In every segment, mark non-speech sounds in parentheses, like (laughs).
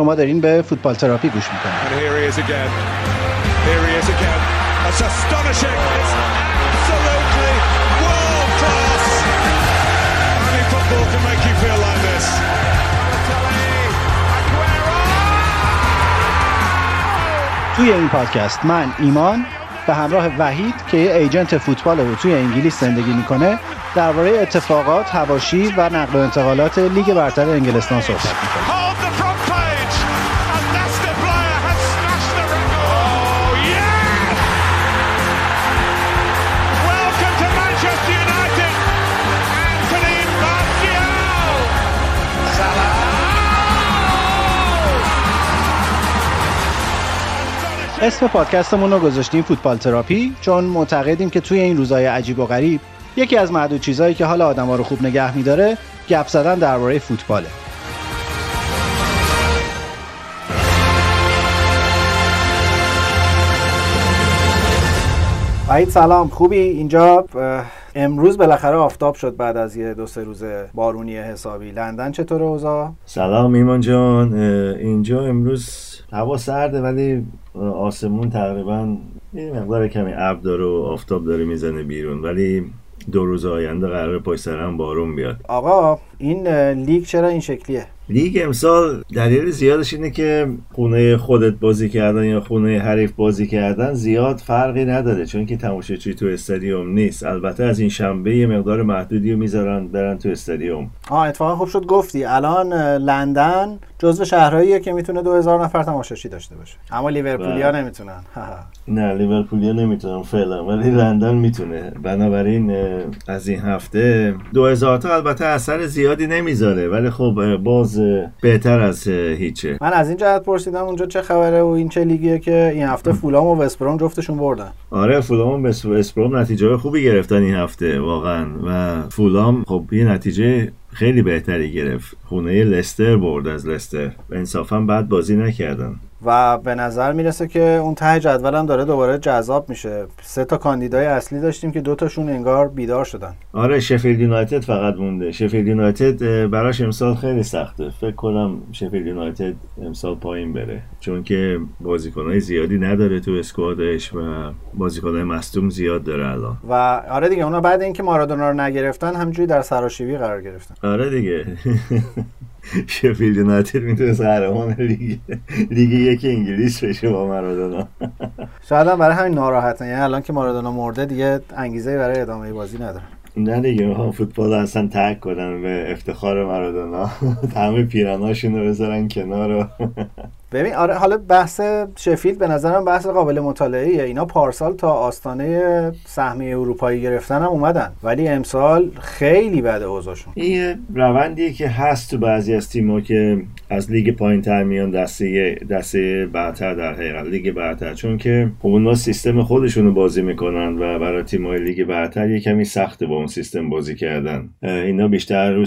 شما دارین به فوتبال تراپی گوش می‌کنید. توی این پادکست من ایمان به همراه وحید که یه ایجنت فوتبال رو توی انگلیس زندگی می‌کنه درباره اتفاقات، هواشی و نقل و انتقالات لیگ برتر انگلستان صحبت می‌کنه. اسم پادکستمون رو گذاشتیم فوتبال تراپی چون معتقدیم که توی این روزهای عجیب و غریب یکی از معدود چیزهایی که حال آدما رو خوب نگه میداره گپ زدن درباره فوتباله. وحید سلام. خوبی؟ اینجا امروز بالاخره آفتاب شد بعد از یه دو سه روز بارونی حسابی. لندن چطور اوضاع؟ سلام ایمان جان. اینجا امروز هوا سرده ولی آسمون تقریبا یه مقدار کمی ابر داره و آفتاب داره می‌زنه بیرون. ولی دو روز آینده قرار پای سرم بارون بیاد. آقا این لیگ چرا این شکلیه؟ لیگ امسال دلیل زیادش اینه که خونه خودت بازی کردن یا خونه حریف بازی کردن زیاد فرقی نداره چون که تماشاچی تو استادیوم نیست. البته از این شنبه یه مقدار محدودی رو می‌ذارن برن تو استادیوم. آه اتفاقا خوب شد گفتی. الان لندن جزو شهرهاییه که می‌تونه 2000 نفر تماشاچی داشته باشه. اما لیورپولیا بله. نمی‌تونن. (laughs) نه لیورپولیا نمی‌تونن فعلا ولی لندن می‌تونه. بنابراین از این هفته 2000 تا البته اثر زیادی نمی‌ذاره. ولی خب باز بهتر از هیچه. من از این جهت پرسیدم اونجا چه خبره و این چه لیگیه که این هفته فولام و وستبروم جفتشون بردن. آره فولام و وستبروم نتیجه خوبی گرفتن این هفته واقعا. و فولام خب یه نتیجه خیلی بهتری گرفت. خونه لستر برد از لستر. انصافا بعد بازی نکردن. و به نظر می‌رسه که اون ته جدولم داره دوباره جذاب میشه. سه تا کاندیدای اصلی داشتیم که دوتاشون انگار بیدار شدن. آره شفیلد یونایتد فقط مونده. شفیلد یونایتد براش امسال خیلی سخته. فکر کنم شفیلد یونایتد امسال پایین بره. چون که بازیکنهای زیادی نداره تو اسکوادش و بازیکنهای مصدوم زیاد داره الان. و آره دیگه اونا بعد اینکه مارادونا رو نگرفتن همجوری در سراشیبی قرار گرفتن. آره دیگه. (laughs) (laughs) شفیلد یونایتد می‌تونست قهرمان لیگ لیگ یک انگلیس بشه با مارادونا. (laughs) شاید هم برای همین ناراحتن. یعنی الان که مارادونا مرده دیگه انگیزه برای ادامه بازی نداره. نه دیگه می‌خوام فوتبال اصلا ترک کنن به افتخار مارادونا. (laughs) همه پیراناشون رو بذارن کنار. ببین آره حالا بحث شفیلد به نظرم بحث قابل مطالعه ایه. اینا پارسال تا آستانه سهمیه اروپایی گرفتن هم اومدن. ولی امسال خیلی بده اوضاعشون این روندی که هست تو بعضی از تیم‌ها که از لیگ پایین تر میان دسته دسته برتر در حقیقت لیگ برتر چون که خب اونا سیستم خودشون رو بازی می‌کنن و برای تیم‌های لیگ برتر یه کمی سخته با اون سیستم بازی کردن. اینا بیشتر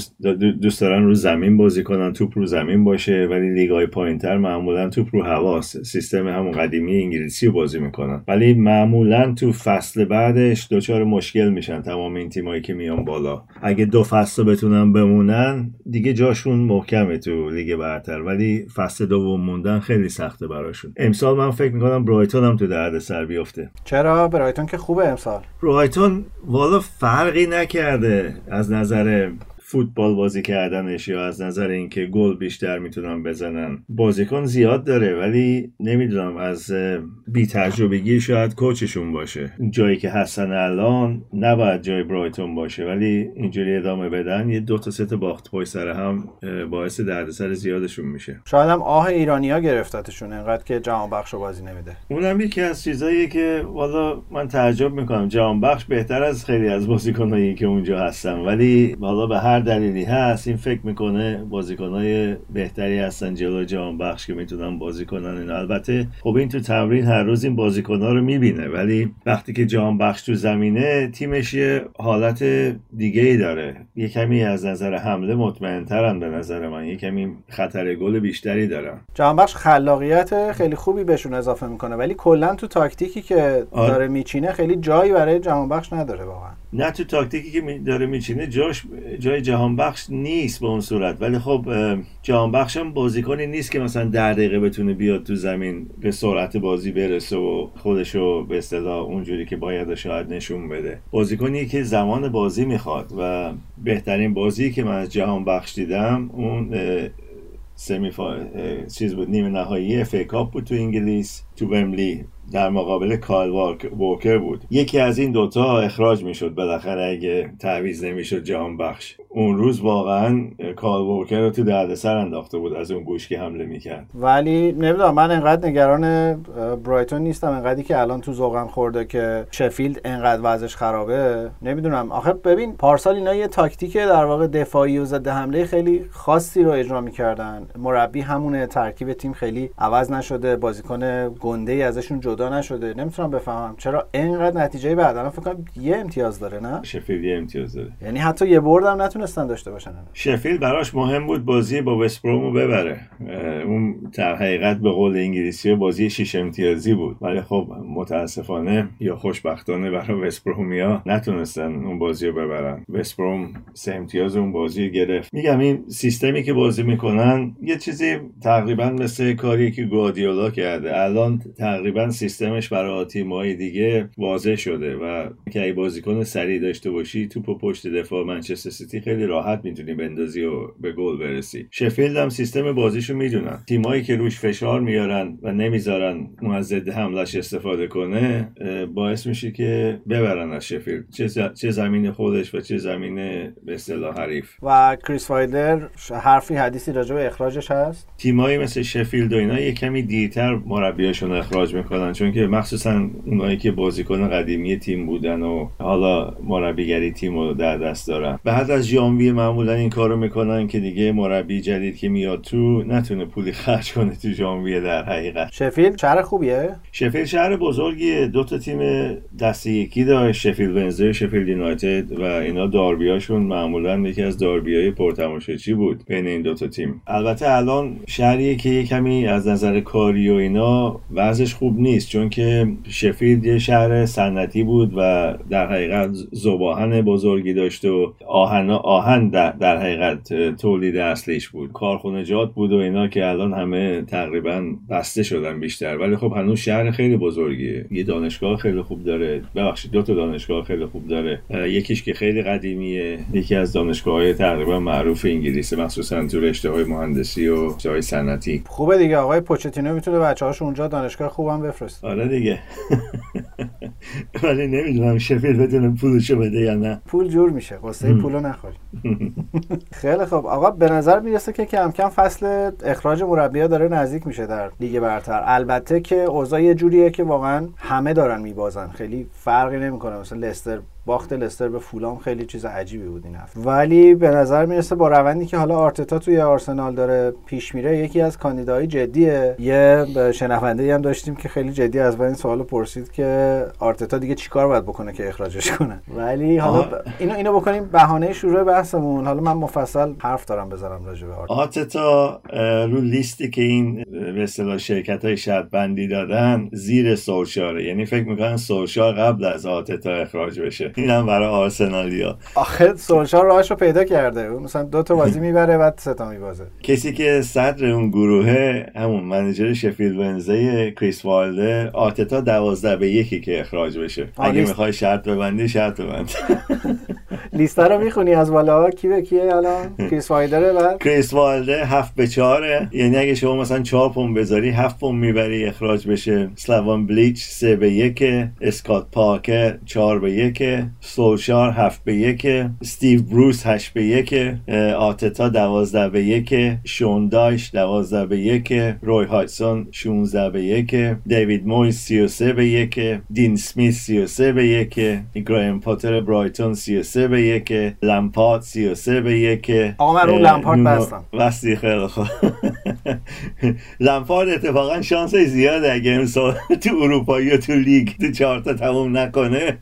دوست دارن رو زمین بازی کنن توپ رو زمین باشه ولی لیگ‌های پایینتر معمولا معمولا توپ رو هواست سیستم همون قدیمی انگلیسی رو بازی می‌کنن. ولی معمولا تو فصل بعدش دچار مشکل میشن تمام این تیمایی که میان بالا. اگه دو فصل بتونن بمونن دیگه جاشون محکمه تو لیگ برتر. ولی فصل دوم موندن خیلی سخته براشون. امسال من فکر می‌کنم برایتون هم تو درد سر بیفته. چرا؟ برایتون که خوبه امسال. برایتون والا فرقی نکرده از نظر فوتبال بازی کردنش یا از نظر اینکه گل بیشتر می‌تونن بزنن. بازیکن زیاد داره ولی نمی‌دونم از بی تجربگی شاید کوچشون باشه. جایی که هستن الان نباید جای برایتون باشه ولی اینجوری ادامه بدن یه دو تا ست باخت پای سر هم باعث دردسر زیادشون میشه. شاید هم آه ایرانیا گرفتتشون انقدر که جهان بخش بازی نمیده. اونم یکی از چیزایی که والا من تعجب می‌کنم جهان بخش بهتر از خیلی از بازیکنایی که اونجا هستن. ولی حالا به هر دلیلی هست. این فکر می‌کنه بازیکنهای بهتری هستن جلو جهان بخش که می‌تونن بازی کنن. این البته خب این تو تمرین هر روز این بازیکنها رو می‌بینه ولی وقتی که جهان بخش تو زمینه تیمش یه حالت دیگه ای داره. یه کمی از نظر حمله مطمئنترن به نظر من. یه کمی خطر گل بیشتری دارن. جهان بخش خلاقیت خیلی خوبی بهشون اضافه می‌کنه ولی کلا تو تاکتیکی که آره. داره میچینه خیلی جایی برای جهان بخش نداره واقعا. نه تو تاکتیکی که داره میچینه جاش جای جهان بخش نیست به اون صورت ولی خب جهان بخش هم بازیکنی نیست که مثلا در دقیقه بتونه بیاد تو زمین به سرعت بازی برسه و خودشو به اصطلاح اونجوری که باید شاید نشون بده بازیکنی که زمان بازی می‌خواد و بهترین بازی که من از جهان بخش دیدم اون سمی. چیز بود نیمه نهایی FA Cup بود تو انگلیس تو ومبلی در مقابل کایل واکر بود. یکی از این دوتا اخراج می‌شد. بالاخره اگه تعویض نمی‌شد جهان بخش. اون روز واقعا کایل واکر رو تو دردسر انداخته بود از اون گوشکی حمله می‌کرد. ولی نمی‌دونم من انقدر نگران برایتون نیستم. انقدری که الان تو ذوقم خورده که شفیلد انقدر وضعش خرابه نمی‌دونم. آخه ببین پارسال اینا یه تاکتیک در واقع دفاعی و ضد حمله خیلی خاصی رو اجرا می‌کردن. مربی همونه ترکیب تیم خیلی عوض نشده بازیکن گنده ازشون جدا نشده. نمی‌تونم بفهمم. چرا اینقدر نتیجه بده؟ الان فکر کنم یه امتیاز داره نه؟ شفیلد یه امتیاز داره. یعنی حتی یه برد هم نتونستن داشته باشن. شفیلد براش مهم بود بازی با وستبرومو ببره. اون در حقیقت به قول انگلیسی بازی شش امتیازی بود. ولی خب متاسفانه یا خوشبختانه برای وستبرومیا نتونستن اون بازی رو ببرن. وستبروم سه امتیاز اون بازی گرفت. میگم این سیستمی که بازی می‌کنن یه چیزی تقریبا مثل کاری که گوادیولا کرده. الان تقریبا سیستمش برای تیم‌های دیگه واضح شده و که ای بازیکن سریع داشته باشی توپ پشت دفاع منچستر سیتی خیلی راحت می‌تونی بندازی و به گل برسی. شفیلد هم سیستم بازیشو می‌دونن. تیمایی که روش فشار میارن و نمی‌ذارن اون از ضد حملش استفاده کنه باعث میشه که ببرن از شفیلد. چه, زمین خودش و چه زمین به اصطلاح حریف. و کریس فایدر حرفی حدیثی راجع به اخراجش هست؟ تیمایی مثل شفیلد و اینا یه کمی دیرتر مربیاشون اخراج می‌کنن. چون که مخصوصا اونایی که بازیکن قدیمی تیم بودن و حالا مربیگری تیم رو در دست دارن. بعد از ژانویه معمولا این کارو می‌کنن که دیگه مربی جدید که میاد تو نتونه پولی خرج کنه تو ژانویه در حقیقت. شفیلد شهر خوبیه؟ شفیلد شهر بزرگیه. دو تا تیم دست یکی داره شفیلد ونزدی شفیلد یونایتد و اینا داربیاشون معمولا یکی از داربیای پرتماشاچی بود بین این دو تا تیم. البته الان شهریه که یه کمی از نظر کاری و اینا وضعش خوب نیست. چون که شفیلد یه شهر صنعتی بود و در حقیقت زباهن بزرگی داشته و آهن آهن در, حقیقت تولید اصلیش بود. کارخونجات بود و اینا که الان همه تقریبا بسته شدن بیشتر. ولی خب هنوز شهر خیلی بزرگیه. یه دانشگاه خیلی خوب داره. ببخشید دو تا دانشگاه خیلی خوب داره. یکیش که خیلی قدیمیه. یکی از دانشگاه های تقریبا معروف انگلیس مخصوصا تو رشته های مهندسی و جای صنعتی. خوبه دیگه. آقای پوچتینو می‌تونه بچه‌هاش اونجا دانشگاه خوبم بفرست آره دیگه. (laughs) ولی نمی‌دونم شفیل بدون پولشو بده یا نه. پول جور میشه. قصه پولو نخوری. (laughs) خیلی خب. آقا به نظر می‌رسه که کم کم فصل اخراج مربیا داره نزدیک میشه در لیگ برتر. البته که اوضاع یه جوریه که واقعا همه دارن میبازن. خیلی فرقی نمی‌کنه. مثلا لستر باخت لستر به فولام. خیلی چیز عجیبی بود این هفته. ولی به نظر می‌رسه با روندی که حالا آرتتا توی آرسنال داره پیش میره یکی از کاندیداهای جدیه. یه شنونده هم داشتیم که خیلی جدی از این سوال پرسید که آرتتا دیگه چیکار باید بکنه که اخراجش کنه؟ ولی حالا اینو اینو بکنیم بهانه شروع بحثمون. حالا من مفصل حرف دارم بزنم راجع به آرتتا. رو لیستی که این به اصطلاح شرکت های شرط بندی دادن زیر سولشاره یعنی فکر می‌کنن سولشار قبل از آرتتا اخراج بشه. اینم برای آرسنالیا. آخه سولشار راهشو پیدا کرده. مثلا دو تا بازی (laughs) می‌بره بعد سه تا میبازه. کسی که صدر اون گروهه همون منیجر شفیلد ونزی کریس والده آرتتا دوازده به یکی که اخراج بشه. اگه می‌خوای شرط ببندی شرط ببند. (laughs) لیست رو می‌خونی از بالا؟ کی به کیه الان؟ (laughs) کریس وایلدره بعد؟ کریس وایلده هفت به چهاره. یعنی اگه شما مثلا چهار پوند بذاری هفت پوند می‌بری اخراج بشه. اسلاون بیلیچ سه به یک اسکات پارکر چهار به یک سولشار هفت به یک استیو بروس هشت به یک آرتتا دوازده به یک شان دایش دوازده به یک روی هاجسون 16 به یک دیوید مویز 33 به یک دین اسمیت 33 به یک گراهام پاتر برایتون 33 به یک لمپارد 33 به یک آقا من رو لمپارد بستم. بستی خیلی خوب. (laughs) لمپارد اتفاقا شانس زیاده اگه امسال تو اروپایی و تو لیگ تو چهارتا تموم نکنه.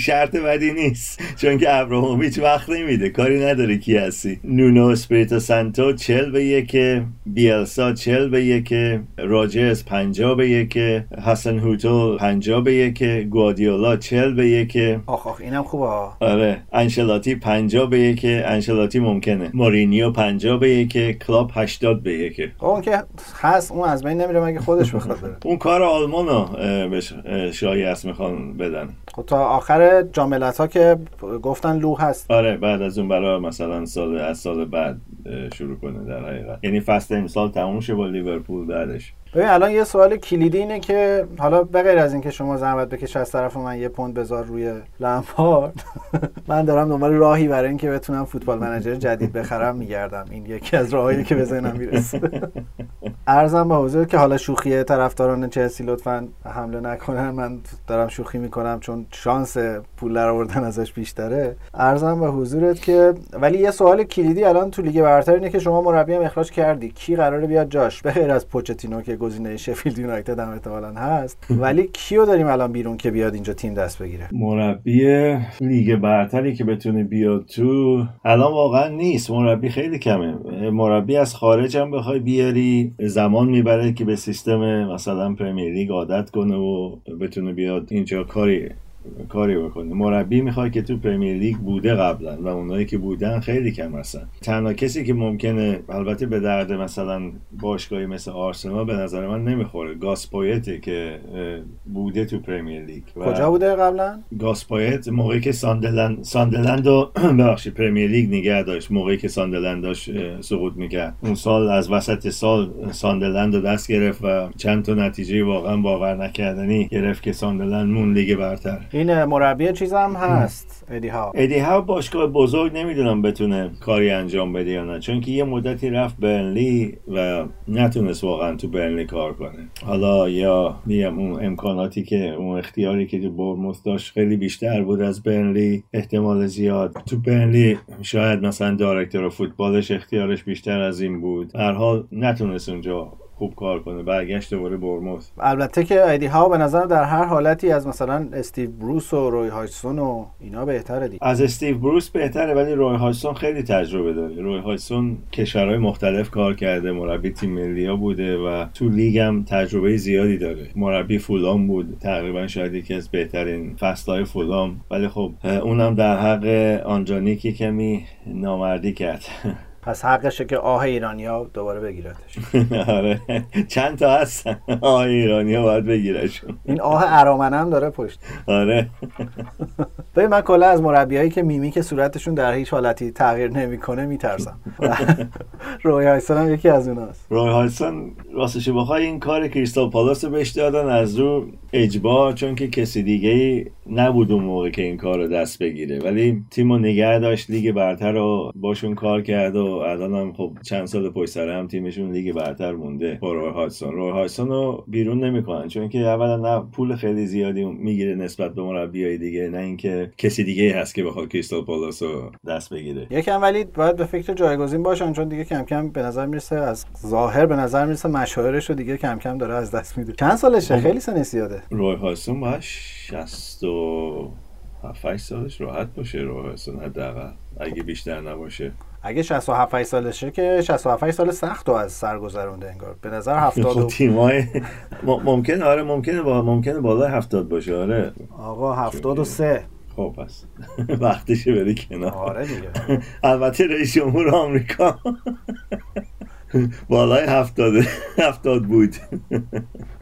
شرط بدی نیست. چون که آبراموویچ وقت نمیده. کاری نداره کی هستی. نونو اسپریتو سانتو چل به یک بیلسا چل به یک راجرز پنجا به یک حسن هوتو پنجا به یک گوادیولا چل به یک آخ آخ اینم خوبه. آره. انشلاتی پنجا به یک انشلاتی ممکنه. مورینیو پنجا به یک کلاب هشتاد به یک اون که هست اون از بین نمیره مگه خودش بخواد بره. اون کار آلمانو بهش شایعه می‌خوان بدن. خب تا آخر جاملت ها که گفتن لو هست. آره بعد از اون برای مثلا سال از سال بعد شروع کنه در حقیقت. یعنی فصل امسال تموم شه با لیورپول بعدش. ببین الان یه سوال کلیدی اینه که حالا به غیر از اینکه شما زحمت بکش از طرف من یه پوند بذار روی لمپارد (laughs) من دارم دنبال راهی برای اینکه بتونم Football Manager جدید بخرم میگردم. این یکی از راهایی که به ذهنم می‌رسه. (laughs) عرضم به حضورت که حالا شوخی طرفداران چلسی لطفا حمله نکنن. من دارم شوخی می‌کنم چون شانس پول در آوردن ازش بیشتره. عرضم به حضورت که ولی یه سوال کلیدی الان تو لیگ برتر اینه که شما مربی هم اخراج کردی. کی قراره بیاد جاش؟ به غیر از پوچتینو که گزینه شفیلد یونایتد هم احتمالاً هست. ولی کیو داریم الان بیرون که بیاد اینجا تیم دست بگیره؟ مربی لیگ برتری که بتونه بیاد تو الان واقعا نیست. مربی خیلی کمه. مربی از خارج هم بخوای بیاری. زمان می‌بره که به سیستم مثلا پرمیر لیگ عادت کنه و بتونه بیاد اینجا کاری کاری بکنه مربی می‌خواد که تو پرمیر لیگ بوده قبلا و اونایی که بودن خیلی کم هستن. تنها کسی که ممکنه البته به درد مثلا باشگاهی مثل آرسنال به نظر من نمی‌خوره. گاسپایته که بوده تو Premier League کجا بوده قبلا؟ گاس پویت موقعی که ساندرلند ساندرلند و (clears throat) ببخشید Premier League نگه داشت. موقعی که ساندرلند داشت سقوط می‌کرد. اون سال از وسط سال ساندرلند رو دست گرفت و چند تا نتیجه واقعا باور نکردنی گرفت که ساندرلند موند لیگ برتر. این مربی چیز هم هست ادی هاو ادی هاو باشگاه بزرگ نمی‌دونم بتونه کاری انجام بده یا نه چون که یه مدتی رفت برنلی و نتونست واقعا تو برنلی کار کنه. حالا یا میگم اون امکاناتی که اون اختیاری که تو بورنموث داشت خیلی بیشتر بود از برنلی احتمال زیاد. تو برنلی شاید مثلا director فوتبالش اختیارش بیشتر از این بود. هر حال نتونست اونجا خوب کار کنه. برگشت دوباره بورنموث البته که ادی هاو به نظر در هر حالتی از مثلا استیو بروس و روی هاجسون و اینا بهتره دی از استیو بروس بهتره ولی روی هاجسون خیلی تجربه داره. روی هاجسون کشورهای مختلف کار کرده مربی تیم ملی ها بوده و تو لیگ هم تجربه زیادی داره. مربی فولام بود تقریبا شاید یکی از بهترین فصلهای فولام ولی خب اونم در حق آنجانیکی کمی نامردی کرد. (laughs) پس حقشه که آه ایرانیا دوباره بگیرتش. (laughs) آره. چند تا هستن؟ آه ایرانیا باید بگیرشون. این آه ارامنه هم داره پشت. آره. (laughs) ببین من کلا از مربیایی که میمی که صورتشون در هیچ حالتی تغییر نمی‌کنه میترسم. (laughs) روی هایسون هم یکی از اوناست روی هایسون راستش بخوای این کار کریستال پالاس بهش دادن از رو اجبار چون که کسی دیگه ای نبود اون موقع که این کار رو دست بگیره. ولی تیم رو نگه داشت لیگ برتر رو باشون کار کرد و الان هم خب چند سال پشت سر هم تیمشون لیگ برتر مونده با روی هایسون روی هایسون رو بیرون نمی‌کنن چون که اولا نه پول خیلی زیادی می‌گیره نسبت به مربیای دیگه نه اینکه کسی دیگه هست که بخواد کریستال پالاس رو دست بگیره. یکم ولی باید به فکر جایگزین باشن چون دیگه کم کم به نظر می‌رسه از ظاهر به نظر می‌رسه مشاهرش رو دیگه کم کم داره از دست میده. چند سالشه؟ خیلی سن زیاده. روی هایسون باش 60 و 7 سالش راحت باشه روی هایسون حداقل. اگه بیشتر نباشه. اگه 67 سالشه که 67 سال سخت و از سر گذرونده انگار. به نظر 70 خب (laughs) تیمای ممکن آره ممکنه با ممکنه بالای 70 باشه آره. آقا 73 خب پس. (laughs) وقتشه بری کنار. آره دیگه. (laughs) البته رئیس جمهور آمریکا. بالای 70 70 بود.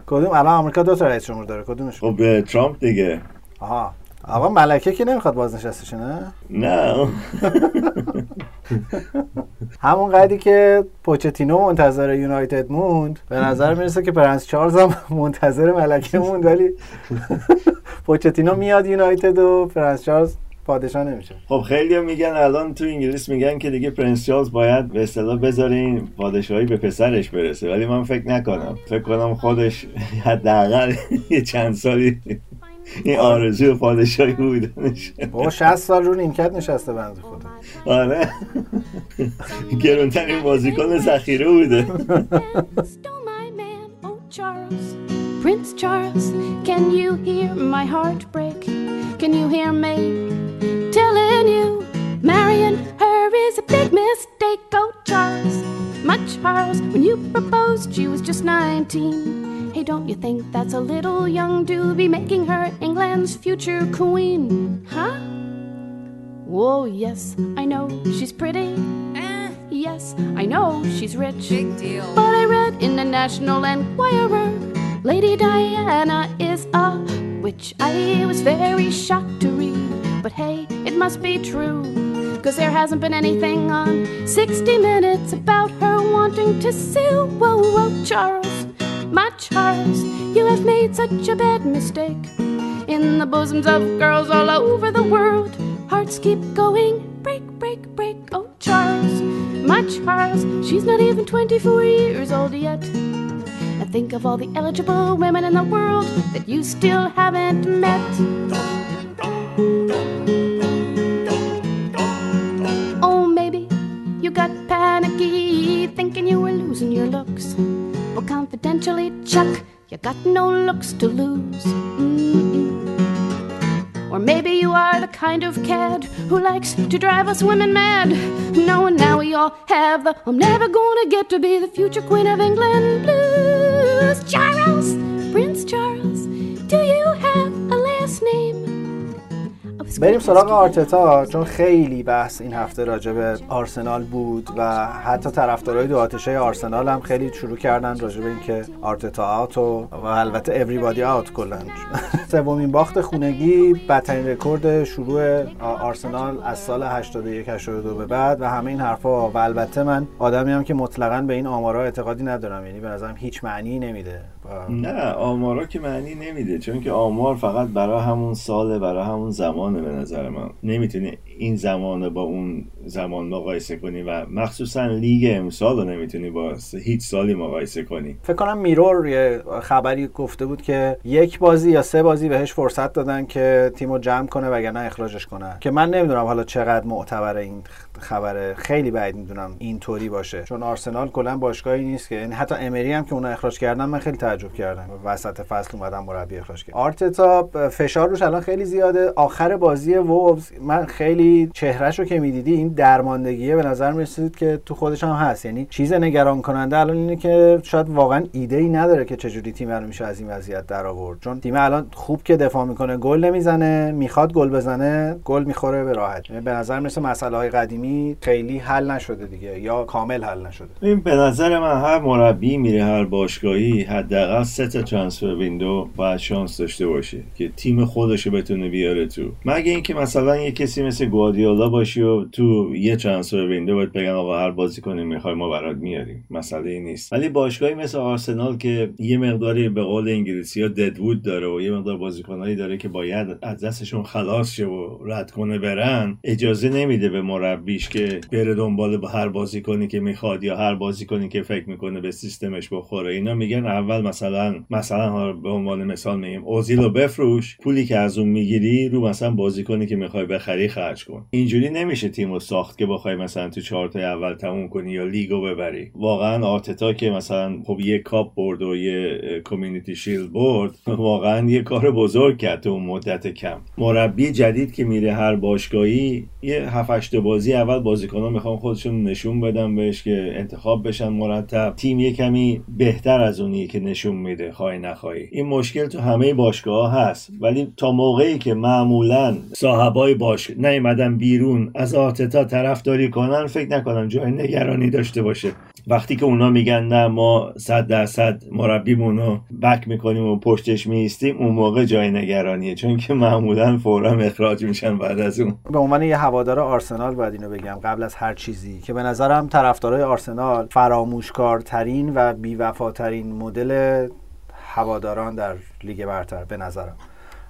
کدوم؟ الان آمریکا دو تا رئیس جمهور داره. کدومش خب ترامپ دیگه. آها. آقا ملکه که نمی‌خواد بازنشسته نه نه. (laughs) همون قدری که پوچتینو منتظر یونایتد موند به نظر می‌رسه که پرنس چارلز هم (laughs) منتظر ملکه موند ولی (laughs) پوچتینو میاد یونایتد و پرنس چارلز پادشاه نمیشه. خب خیلی میگن الان تو انگلیس میگن که دیگه پرنس چارلز باید به اصطلاح بذاره این پادشاهی به پسرش برسه. ولی من فکر نکنم. فکر کنم خودش حداقل یه چند سالی این آرزو پادشاهی بودنش بابا 60 سال رو نیمکت نشسته بنده خدا. آره گرونترین بازیکن ذخیره بوده Prince Charles, can you hear my heart break? Can you hear me telling you marrying her is a big mistake? Oh, Charles, my Charles, when you proposed, she was just 19. Hey, don't you think that's a little young to be making her England's future queen? Huh? Oh, yes, I know she's pretty. Eh. Yes, I know she's rich. Big deal. But I read in the National Enquirer Lady Diana is a witch. I was very shocked to read. But hey, it must be true. Cause there hasn't been anything on 60 Minutes about her wanting to sue. Whoa, whoa, Charles, my Charles, you have made such a bad mistake. In the bosoms of girls all over the world hearts keep going. Break, break, break. Oh, Charles, my Charles, she's not even 24 years old yet. And think of all the eligible women in the world that you still haven't met. Oh, maybe you got panicky thinking you were losing your looks. Well, confidentially, Chuck, you got no looks to lose. Mm-mm. Or maybe you are the kind of cad who likes to drive us women mad. No, and now we all have the I'm never gonna get to be the future Queen of England blues. Charles, Prince Charles, do you have? بریم سراغ آرتتا چون خیلی بحث این هفته راجع به آرسنال بود و حتی طرفدارای دو آتشه آرسنال هم خیلی شروع کردن راجع به اینکه آرتتا آوت و, و البته اوریبادی آوت کلا. (laughs) سومین باخت خونگی بدترین رکورد شروع آرسنال از سال 81 82 به بعد و همه این حرفا و البته من آدمی هم که مطلقا به این آمارا اعتقادی ندارم یعنی به نظرم هیچ معنی نمیده. نه آمارا که معنی نمیده چون که آمار فقط برای همون ساله برای همون زمانه به نظر من. نمی‌تونی این زمان با اون زمان مقایسه کنی و مخصوصا لیگ امسال رو نمی‌تونی با هیچ سالی مقایسه کنی. فکر کنم میرور یه خبری گفته بود که یک بازی یا سه بازی بهش فرصت دادن که تیمو جمع کنه وگرنه اخراجش کنه. که من نمی‌دونم حالا چقدر معتبره این خبره خیلی بعید می‌دونم اینطوری باشه. چون آرسنال کلا باشگاهی نیست که یعنی حتی امری هم که اونو اخراج کردن من خیلی تعجب کردم. وسط فصل اومدن مربی اخراج کرد آرتتا فشار روش الان خیلی زیاده. آخر بازی وولز من خیلی چهرهشو که می‌دیدی این درماندگیه به نظر می‌رسید که تو خودش هم هست. یعنی چیز نگران کننده الان اینه که شاید واقعا ایده ای نداره که چجوری تیم رو میشه از این وضعیت در آورد. چون تیم الان خوب که دفاع می‌کنه گل نمی‌زنه می‌خواد گل بزنه گل می‌خوره به راحت. یعنی به نظر می‌رسه مسئله های قدیمی خیلی حل نشده دیگه یا کامل حل نشده. این به نظر من هر مربی میره هر باشگاهی حداقل سه تا transfer window باید شانس داشته باشه که تیم خودش بتونه بیاره تو. مگه اینکه مثلا یه کسی مثل گواردیولا باشی و تو یه transfer window باید بگن آقا هر بازیکنی می‌خوای ما برات میاریم. مسئله ای نیست. ولی باشگاهی مثل آرسنال که یه مقداری به قول انگلیسی ها deadwood داره و یه مقدار بازیکنایی داره که باید از دستشون خلاص شه و رد کنه برن اجازه نمیده به مربیش که بره دنبال با هر بازیکنی که می‌خواد یا هر بازیکنی که فکر می‌کنه به سیستمش بخوره. اینا میگن اول مثلا مثلا به عنوان مثال میگیم اوزیلو بفروش پولی که از اون می‌گیری رو مثلا بازیکنی که می‌خوای بخری خرج کن. اینجوری نمیشه تیمو ساخت که بخوای مثلا تو چهار تا اول تموم کنی یا لیگو ببری. واقعا آرتتا که مثلا خب یه کاپ برد و یه Community Shield برد واقعا یه کار بزرگ کرد تو اون مدت کم. مربی جدید که میره هر باشگاهی یه هفت بازی اول بازیکنان می‌خوان خودشون نشون بدن بهش که انتخاب بشن مرتب. تیم یه کمی بهتر از اونیه که نشون میده خواهی نخواهی. این مشکل تو همه باشگاه هست. ولی تا موقعی که معمولا صاحبای باش نیومدن بیرون از آرتتا طرفداری کنن فکر نکنم جای نگرانی داشته باشه. وقتی که اونا میگن نه ما صد درصد مربیمون رو بک می‌کنیم و پشتش میستیم اون موقع جای نگرانیه. چون که معمولا فورا اخراج میشن بعد از اون. به عنوان یه هوادار آرسنال باید اینو بگم قبل از هر چیزی که به نظرم طرفدارای آرسنال فراموشکارترین و بیوفاترین مدل هواداران در لیگ برتر به نظرم.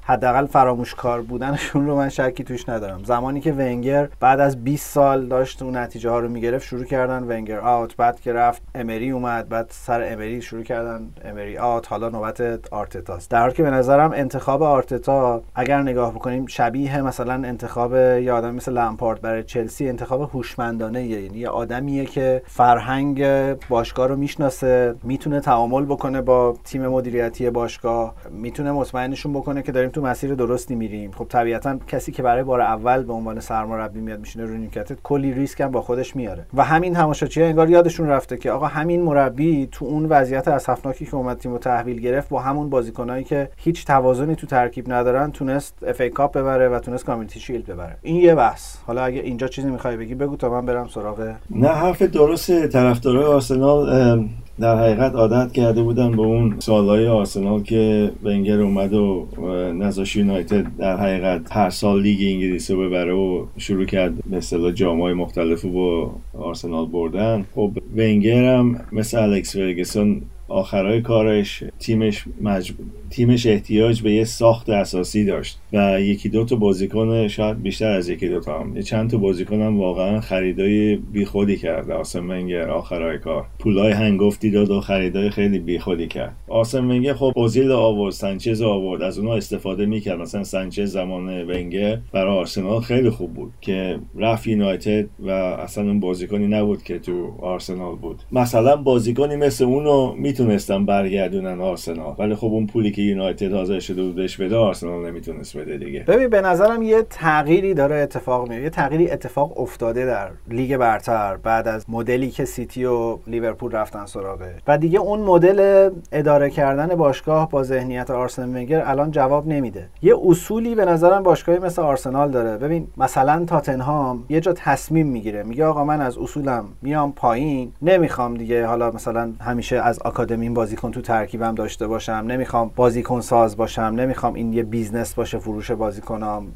حداقل فراموشکار بودنشون رو من شکی توش ندارم. زمانی که ونگر بعد از 20 سال داشت اون نتیجه ها رو می‌گرفت شروع کردن ونگر آوت بعد که رفت امری اومد بعد سر امری شروع کردن امری آوت حالا نوبت آرتتاست. در حالی که به نظرم انتخاب آرتتا اگر نگاه بکنیم شبیه مثلا انتخاب یه آدم مثل لمپارد برای چلسی انتخاب هوشمندانه یعنی یه آدمیه که فرهنگ باشگاه رو می‌شناسه می‌تونه تعامل بکنه با تیم مدیریتی باشگاه می‌تونه مطمئنشون بکنه که داریم تو مسیر درستی میریم. خب طبیعتا کسی که برای بار اول به عنوان سرمربی میاد میشینه روی نیمکت کلی ریسک هم با خودش میاره. و همین تماشاچی انگار یادشون رفته که آقا همین مربی تو اون وضعیت اسفناکی که اومد تیم تحویل گرفت با همون بازیکنایی که هیچ توازنی تو ترکیب ندارن تونست FA Cup ببره و تونست Community Shield ببره. این یه بحث. حالا اگه اینجا چیزی می‌خوای بگی بگو تا من برم سراغ نه حرف درست طرفدارای آرسنال در حقیقت عادت کرده بودن به اون سالهای آرسنال که ونگر اومد و نذاشت یونایتد در حقیقت هر سال لیگ انگلیس رو ببره و شروع کرد به اصطلاح جامای مختلف رو با آرسنال بردن. خب ونگر هم مثل الکس فرگسون آخرای کارش تیمش مجبور تیمش احتیاج به یه ساخت اساسی داشت و یکی دو تا بازیکن شاید بیشتر از یکی دو تا هم. چند تا بازیکن هم واقعا خریدای بیخودی کرد. آسم منگر آخرای کار. پولای هنگفتی داد و خریدای خیلی بیخودی کرد. آسم منگر خب اوزیل آورد سانچز آورد. از اونها استفاده می‌کرد. مثلا سانچز زمان ونگر برای آرسنال خیلی خوب بود که رفت یونایتد و اصلا اون بازیکنی نبود که تو آرسنال بود. مثلا بازیکنی مثل اونو می‌تونستن برگردونن آرسنال. ولی خب اون پولی که یونایتد حاضر شده بود بهش بده آرسنال نمی‌تونست بده دیگه. ببین به نظرم یه تغییری داره اتفاق میفته یه تغییری اتفاق افتاده در لیگ برتر بعد از مدلی که سیتی و لیورپول رفتن سراغه و دیگه اون مدل اداره کردن باشگاه با ذهنیت آرسن ونگر الان جواب نمیده. یه اصولی به نظرم باشگاهی مثل آرسنال داره. ببین مثلا تاتنهام یه جا تصمیم می‌گیره. میگه آقا من از اصولم میام پایین. نمی‌خوام دیگه حالا مثلا همیشه از آکادمی بازیکن تو ترکیبم داشته باشم. نمی‌خوام بازیکن ساز باشم نمی‌خوام این یه business باشه فروش بازیکنام.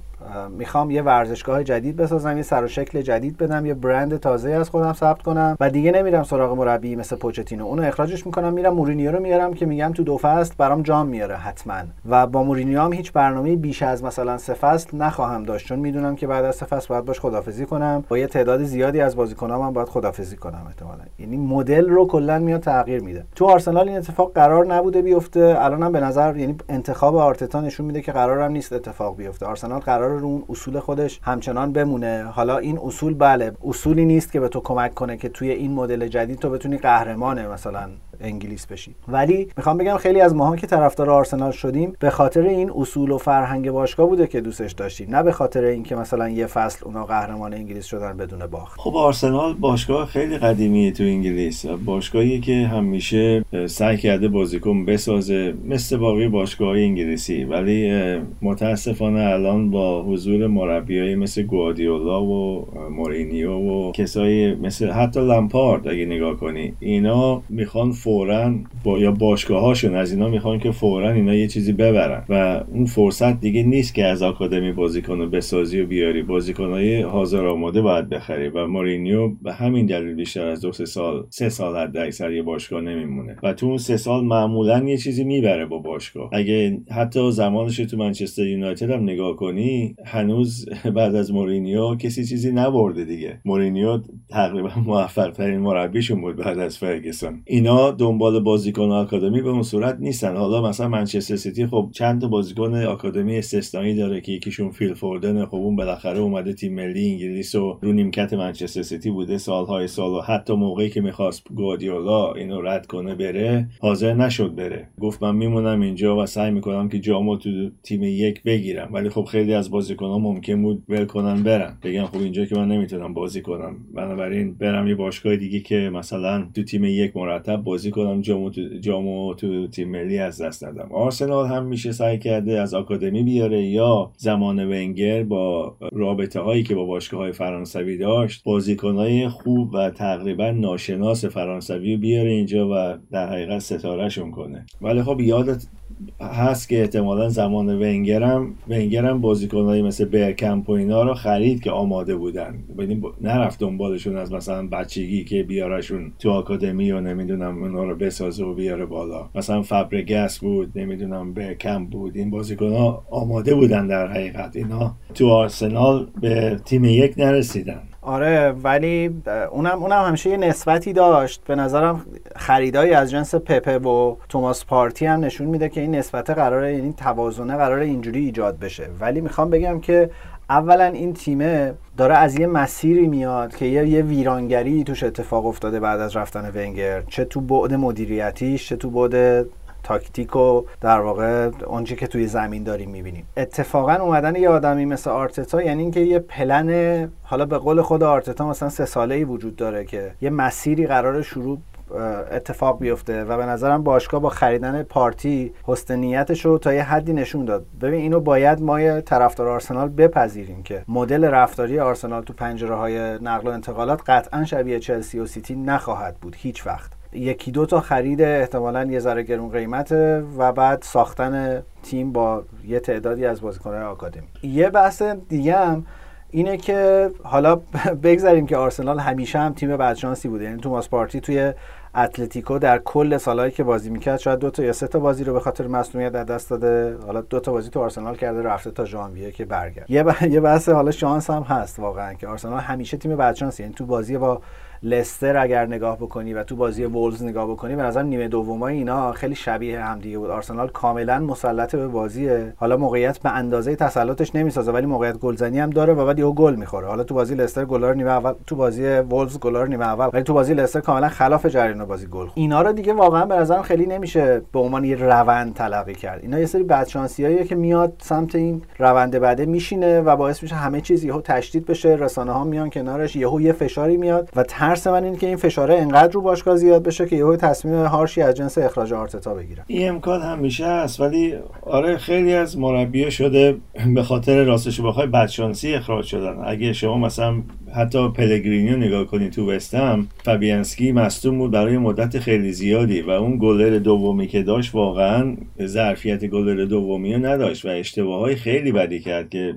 می‌خوام یه ورزشگاه جدید بسازم یه سر و شکل جدید بدم یه برند تازه از خودم ثبت کنم و دیگه نمیرم سراغ مربی مثل پوچتینو. اونو اخراجش می‌کنم میرم مورینیو رو میارم که میگم تو دو فصل برام جام میاره حتما. و با مورینیو هم هیچ برنامه بیش از مثلا سه فصل نخواهم داشت چون می‌دونم که بعد از سه فصل باید باش خدافزی کنم. با یه تعداد زیادی از بازیکنام هم باید خدافزی کنم احتمالاً. یعنی مدل رو کلا میاد تغییر میده. تو آرسنال این اتفاق قرار نبوده بیفته. الانم به نظر یعنی انتخاب آرتتا نشون میده که قرارم نیست اتفاق بیفته. آرسنال قرار رو اون اصول خودش همچنان بمونه. حالا این اصول بله اصولی نیست که به تو کمک کنه که توی این مدل جدید تو بتونی قهرمان مثلا. انگلیس بشی ولی می‌خوام بگم خیلی از ماها که طرفدار آرسنال شدیم به خاطر این اصول و فرهنگ باشگاه بوده که دوستش داشتیم. نه به خاطر اینکه مثلا یه فصل اونا قهرمان انگلیس شدن بدون باخت. خب آرسنال باشگاه خیلی قدیمیه تو انگلیس. باشگاهی که همیشه سعی کرده بازیکن بسازه مثل باقی باشگاه انگلیسی. ولی متاسفانه الان با حضور مربیایی مثل گوادیولا و مورینیو و کسایی مثل حتی لمپارد اگه نگاه کنی اینا می‌خوان فورا با یا باشگاهاشون از اینا می‌خوان که فورا اینا یه چیزی ببرن. و اون فرصت دیگه نیست که از آکادمی بازیکن بسازی و بیاری. بازیکنهای حاضر آماده باید بخری و مورینیو به همین دلیل بیشتر از دو سه سال سه سال حد اکثر یه باشگاه نمیمونه. و تو اون سه سال معمولا یه چیزی می‌بره با باشگاه. اگه حتی زمانش تو منچستر یونایتد هم نگاه کنی هنوز (laughs) بعد از مورینیو کسی چیزی نبرده دیگه. مورینیو تقریبا موفق ترین مربیشون بود بعد از فرگسون. اینا دنبال بازیکن آکادمی به اون صورت نیستن. حالا مثلا منچستر سیتی خب چند تا بازیکن آکادمی استثنایی داره که یکیشون فیل فوردن خب اون بالاخره اومده تیم ملی انگلیس و رو نیمکت منچستر سیتی بوده. سالهای سال و حتی موقعی که می‌خواست گواردیولا اینو رد کنه بره حاضر نشد بره. گفت من میمونم اینجا و سعی می‌کنم که جامو تو تیم یک بگیرم. ولی خب خیلی از بازیکنان ممکن بود ول کنن برن. بگن خب اینجا که من نمی‌تونم بازی کنم. بنابراین برم یه باشگاه دیگه که مثلا تو تیم یک مرتب کنم جامو تو, جامو تو تیم ملی از دست ندم. آرسنال هم میشه سعی کرده از آکادمی بیاره یا زمان ونگر با رابطه هایی که با باشگاه های فرانسوی داشت های خوب و تقریبا ناشناس فرانسوی بیاره اینجا و در حقیقت ستارهشون کنه. ولی خب یادت هست که احتمالا زمان ونگرم ونگرم بازیکنایی مثل برکمپ و اینا رو خرید که آماده بودن. ببین نرفت دنبالشون از مثلا بچگی که بیارشون تو آکادمی و نمی‌دونم اونا رو بسازه و بیاره بالا. مثلا فبرگس بود نمی‌دونم برکمپ بود. این بازیکن ها آماده بودن در حقیقت. اینا تو آرسنال به تیم یک نرسیدن. آره ولی اونم اونم همیشه یه نسبتی داشت. به نظرم خریدایی از جنس پپه و توماس پارتی هم نشون میده که این نسبت قراره یعنی توازنه قراره اینجوری ایجاد بشه. ولی می‌خوام بگم که اولا این تیمه داره از یه مسیری میاد که یه, یه ویرانگری توش اتفاق افتاده بعد از رفتن ونگر. چه تو بعد مدیریتیش چه تو بعد تاکتیک و در واقع اونچه که توی زمین داریم می‌بینیم. اتفاقا اومدن یه آدمی مثل آرتتا یعنی اینکه یه پلن حالا به قول خود آرتتا مثلا سه ساله ای وجود داره که یه مسیری قرار شروع اتفاق بیفته و به نظرم باشگاه با خریدن پارتی حسن نیتش رو تا یه حدی نشون داد. ببین اینو باید ما طرفدار آرسنال بپذیریم که مدل رفتاری آرسنال تو پنجره های نقل و انتقالات قطعا شبیه چلسی و سیتی نخواهد بود هیچ وقت. یکی دو تا خرید احتمالا یه ذره گرون قیمته و بعد ساختن تیم با یه تعدادی از بازیکنان آکادمی. یه بحث دیگه هم اینه که حالا (laughs) بگذاریم که آرسنال همیشه هم تیم بدشانسی بوده. یعنی توماس پارتی توی اتلتیکو در کل سالهایی که بازی می‌کرد شاید دو تا یا سه تا بازی رو به خاطر مصونیت در دست داده. حالا دو تا بازی تو آرسنال کرده رفته تا ژانویه که برگرد. یه, یه بحث حالا شانس هم هست واقعا که آرسنال همیشه تیم بدشانسی یعنی تو بازی با لستر اگر نگاه بکنی و تو بازی وولز نگاه بکنی به نظر نیمه دومای اینا خیلی شبیه هم دیگه بود. آرسنال کاملا مسلط به بازیه. حالا موقعیت به اندازه تسلطش نمی‌سازه ولی موقعیت گلزنی هم داره و بعد یهو گل می‌خوره. حالا تو بازی لستر گلار نیمه اول تو بازی وولز گلار نیمه اول ولی تو بازی لستر کاملا خلاف جریان بازی گل اینا رو دیگه واقعا به نظرم خیلی نمیشه به عنوان یه روند تلقی کرد. اینا یه سری بدشانسیاییه که میاد سمت این روند بعده میشینه و باعث میشه همه چیز یهو تشدید بشه رسانه ها میان کنارش یهو یه فشاری میاد و ترس من اینه که این فشاره انقدر رو باشگاه زیاد بشه که یهو تصمیم harsh ی از جنس اخراج آرتتا بگیره این امکان همیشه هست ولی آره خیلی از مربی شده به خاطر راستش بخوای بدشانسی اخراج شدن. اگه شما مثلا حتی پلگرینی رو نگاه کنی تو وستهم فابیانسکی مصدوم بود برای مدت خیلی زیادی و اون گلر دومی که داشت واقعا ظرفیت گلر دومی رو نداشت و اشتباه های خیلی بدی کرد که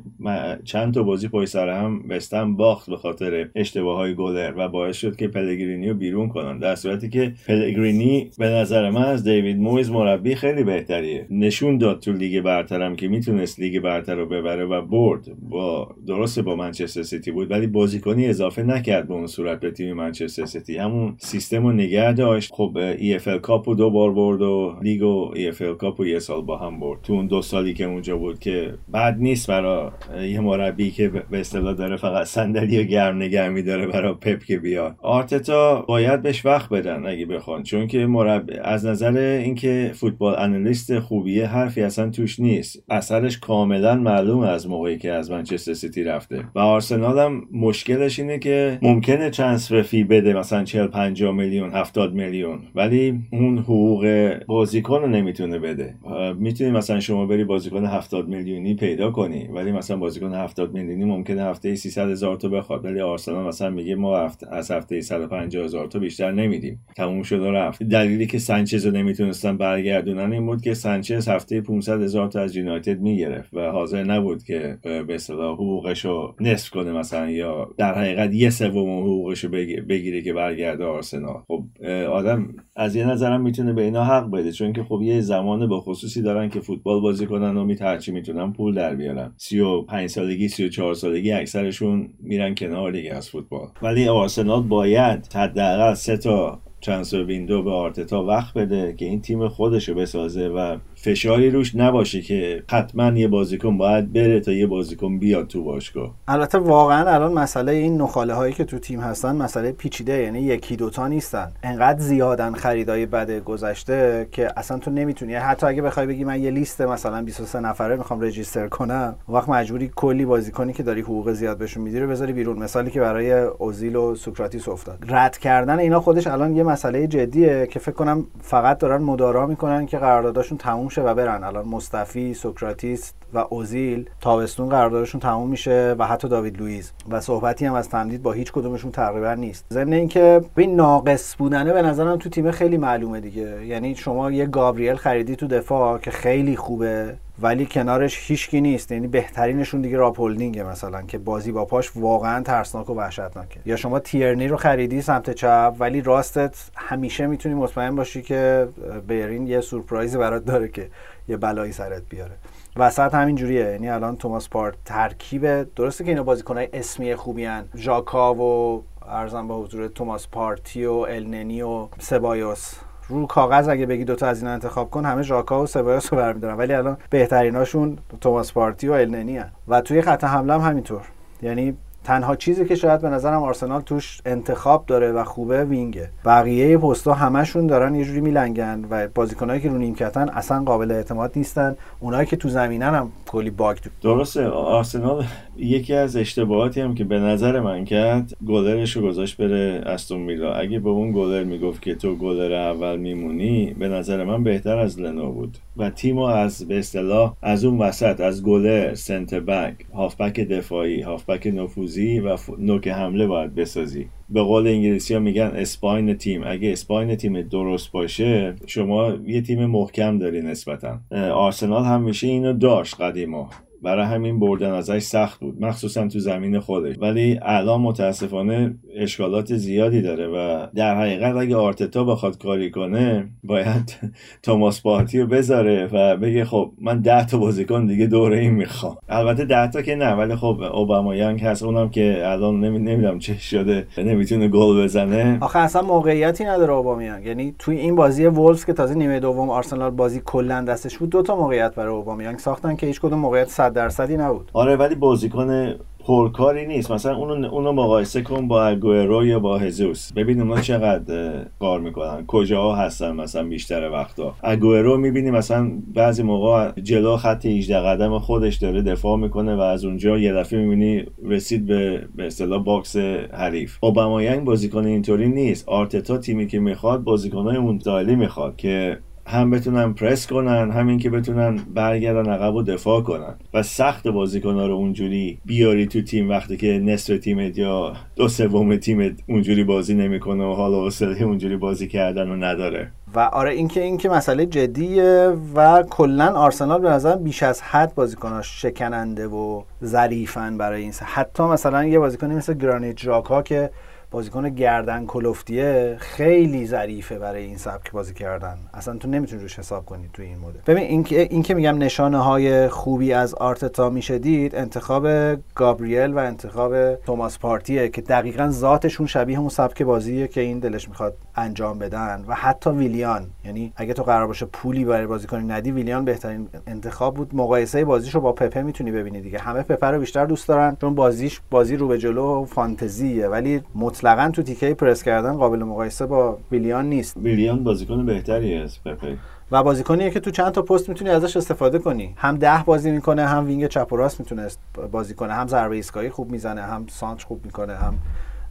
چند تا بازی پشت سر هم وستهم باخت به خاطر اشتباه های گلر و باعث شد که پلگرینی رو بیرون کنن. در صورتی که پلگرینی به نظر من از دیوید مویز مربی خیلی بهتریه. نشون داد تو لیگ برترم که می‌تونست لیگ برتر رو ببره و برد. با درسته با منچستر سیتی بود ولی بازی بازیکنی اضافه نکرد به اون صورت به تیم منچستر سیتی. همون سیستم رو نگه داشت. خب EFL Cup رو دو بار برد و لیگ و EFL Cup رو یه سال با هم برد. تو اون دو سالی که اونجا بود که بعد نیست برای یه مربی که به اصطلاح داره فقط صندلی و گرم نگه میداره برای پپ که بیاد. آرتتا باید بهش وقت بدن اگه بخوان چون که مربی از نظر اینکه فوتبال انالیست خوبیه حرفی اصلا توش نیست. اثرش کاملا معلوم از موقعی که از منچستر سیتی رفته. و آرسنال هم مشکل مشکلش اینه که ممکنه ترانسفر فی بده مثلا 40 50 میلیون 70 میلیون ولی اون حقوق بازیکن رو نمی‌تونه بده. می‌تونی مثلا شما بری بازیکن 70 میلیونی پیدا کنی ولی مثلا بازیکن 70 میلیونی ممکنه هفته 300 هزار تا بخواد ولی آرسنال مثلا میگه ما هفته از هفته 150 هزار تا بیشتر نمیدیم. تموم شد و رفت. دلیلی که سانچز رو نمی‌تونستن برگردونن این بود که سانچز هفته 500 هزار تا از یونایتد می‌گرفت و حاضر نبود که به اصطلاح حقوقش رو نصف کنه مثلا یا در حقیقت یه سوم حقوقش رو بگیره که برگرده آرسنال. خب آدم از یه نظرم می‌تونه به اینا حق بده چون که خب یه زمان با خصوصی دارن که فوتبال بازی کنن و می می‌تونن پول در بیارن. 35 سالگی 34 سالگی اکثرشون میرن کنار دیگه از فوتبال. ولی آرسنال باید حداقل سه تا ترانسفر ویندو به آرتتا وقت بده که این تیم خودش رو بسازه و فشاری روش نباشه که حتما یه بازیکن باید بره تا یه بازیکن بیاد تو باشگاه. البته واقعا الان مسئله این نخاله هایی که تو تیم هستن مسئله پیچیده یعنی یکی دوتا نیستن. انقدر زیادن خریدای بد گذشته که اصلا تو نمی‌تونی. حتی اگه بخوای بگی من یه لیست مثلا 23 نفره می‌خوام رجیستر کنم وقت مجبوری کلی بازیکنی که داری حقوق زیاد بهشون میدی رو بذاری بیرون. مثالی که برای اوزیل و سوکراتیس افتاد. رد کردن اینا خودش الان یه مسئله جدیه که فکر کنم فقط دارن مدارا می‌کنن که قرارداداشون تموم شه و برن. الان موستافی سوکراتیس و اوزیل تابستون قراردادشون تموم میشه و حتی داوید لوئیس و صحبتی هم از تمدید با هیچ کدومشون تقریبا نیست. ضمن اینکه این ناقص بودنه به نظرم تو تیم خیلی معلومه دیگه. یعنی شما یه گابریل خریدی تو دفاع که خیلی خوبه. ولی کنارش هیچکی نیست. یعنی بهترینشون دیگه راب هولدینگه مثلا که بازی با پاش واقعا ترسناک و وحشتناکه یا شما تیرنی رو خریدی سمت چپ ولی راستت همیشه می‌تونی مطمئن باشی که بیرین یه سورپرایزی برات داره که یه بلایی سرت بیاره. وسط همین جوریه یعنی الان توماس پارت ترکیب درسته که اینا بازیکنای اسمی خوبی هن. ژاکا و ارزم با حضور توماس پارتی و الننی و سبایوس. رو کاغذ اگه بگی دوتا از اینا انتخاب کن همه ژاکا و سبایوس رو برمیدارن. ولی الان بهتریناشون توماس پارتی و الننی هن. و توی خط حمله هم همینطور. یعنی تنها چیزی که شاید به نظرم آرسنال توش انتخاب داره و خوبه وینگه. بقیه پستها همشون دارن یه جوری میلنگن و بازیکنایی که رو نیمکتن اصلا قابل اعتماد نیستن. اونایی که تو زمینن هم کلی باگ درسته آرسنال یکی از اشتباهاتی هم که به نظر من کرد گلرش رو گذاشت بره استون میلا اگه به اون گلر می‌گفت که تو گلر اول میمونی به نظر من بهتر از لنو بود. و تیمو از به اصطلاح از اون وسط از گلر سنتر بک هافبک دفاعی هافبک نفوذی و نوک حمله باید بسازی. به قول انگلیسی ها میگن اسپاین تیم. اگه اسپاین تیم درست باشه شما یه تیم محکم داری نسبتا. آرسنال همیشه اینو داشت قدیما. برای همین بردن ازش سخت بود مخصوصا تو زمین خودش. ولی الان متاسفانه اشکالات زیادی داره و در حقیقت اگه آرتتا بخواد کاری کنه باید توماس پارتی رو بذاره و بگه خب من ده تا بازیکن دیگه دوره این می‌خوام. البته ده تا که نه ولی خب اوباما یانگ هست اونم که الان نمی‌دونم چه شده نمی‌تونه گل بزنه. آخه اصلا موقعیتی نداره اوبامیانگ. یعنی توی این بازی وولفز که تازه نیمه دوم آرسنال بازی کلا دستش بود دو تا موقعیت برای اوبامیانگ ساختن که هیچ کدوم موقعیت 100 درصدی نبود. آره ولی بازیکن پرکاری نیست. مثلا اونو, اونو مقایسه کن با اگوئرو یا با ژسوس. ببین اونا چقدر کار می‌کنن. کجاها هستن مثلا بیشتر وقتا. اگوئرو می‌بینی مثلا بعضی موقع جلو خط 18 قدم خودش داره دفاع می‌کنه و از اونجا یه دفعه می‌بینی رسید به به اصطلاح box حریف. اوبامایانگ بازیکن اینطوری نیست. آرتتا تیمی که می‌خواد بازیکنای اون می‌خواد که هم بتونن پرس کنن همین که بتونن برگردن عقب و دفاع کنن. و سخته بازیکن رو اونجوری بیاری تو تیم وقتی که نصف تیمت یا دو سوم تیمت اونجوری بازی نمی‌کنه و حالا حوصله اونجوری بازی کردن رو نداره. و آره اینکه اینکه مسئله جدیه و کلا آرسنال به نظر بیش از حد بازیکناش شکننده و ظریفن برای این حتی مثلا یه بازیکنی مثل گرانیت ژاکا که بازیکن گردن کلفتیه خیلی ظریفه برای این سبک بازی کردن. اصلا تو نمی‌تونی روش حساب کنی تو این مدل. ببین این که این که میگم نشانه های خوبی از آرتتا میشه دید انتخاب گابریل و انتخاب توماس پارتیه که دقیقا ذاتشون شبیه اون سبک بازیه که این دلش می‌خواد انجام بدن و حتی ویلیان یعنی اگه تو قرار باشه پولی برای بازیکن ندی ویلیان بهترین انتخاب بود. مقایسه بازیشو با پپه می‌تونی ببینی دیگه. همه پپه رو بیشتر دوست دارن چون بازیش بازی رو به جلو و فانتزیه. ولی مطلقا تو تیکه پرس کردن قابل مقایسه با ویلیان نیست. ویلیان بازیکن بهتری است پپه. و بازیکنیه که تو چند تا پست می‌تونی ازش استفاده کنی. هم ده بازی می‌کنه هم wing چپ و راست می‌تونه بازی کنه. هم ضربه ایستگاهی خوب می‌زنه هم سانتر خوب می‌کنه هم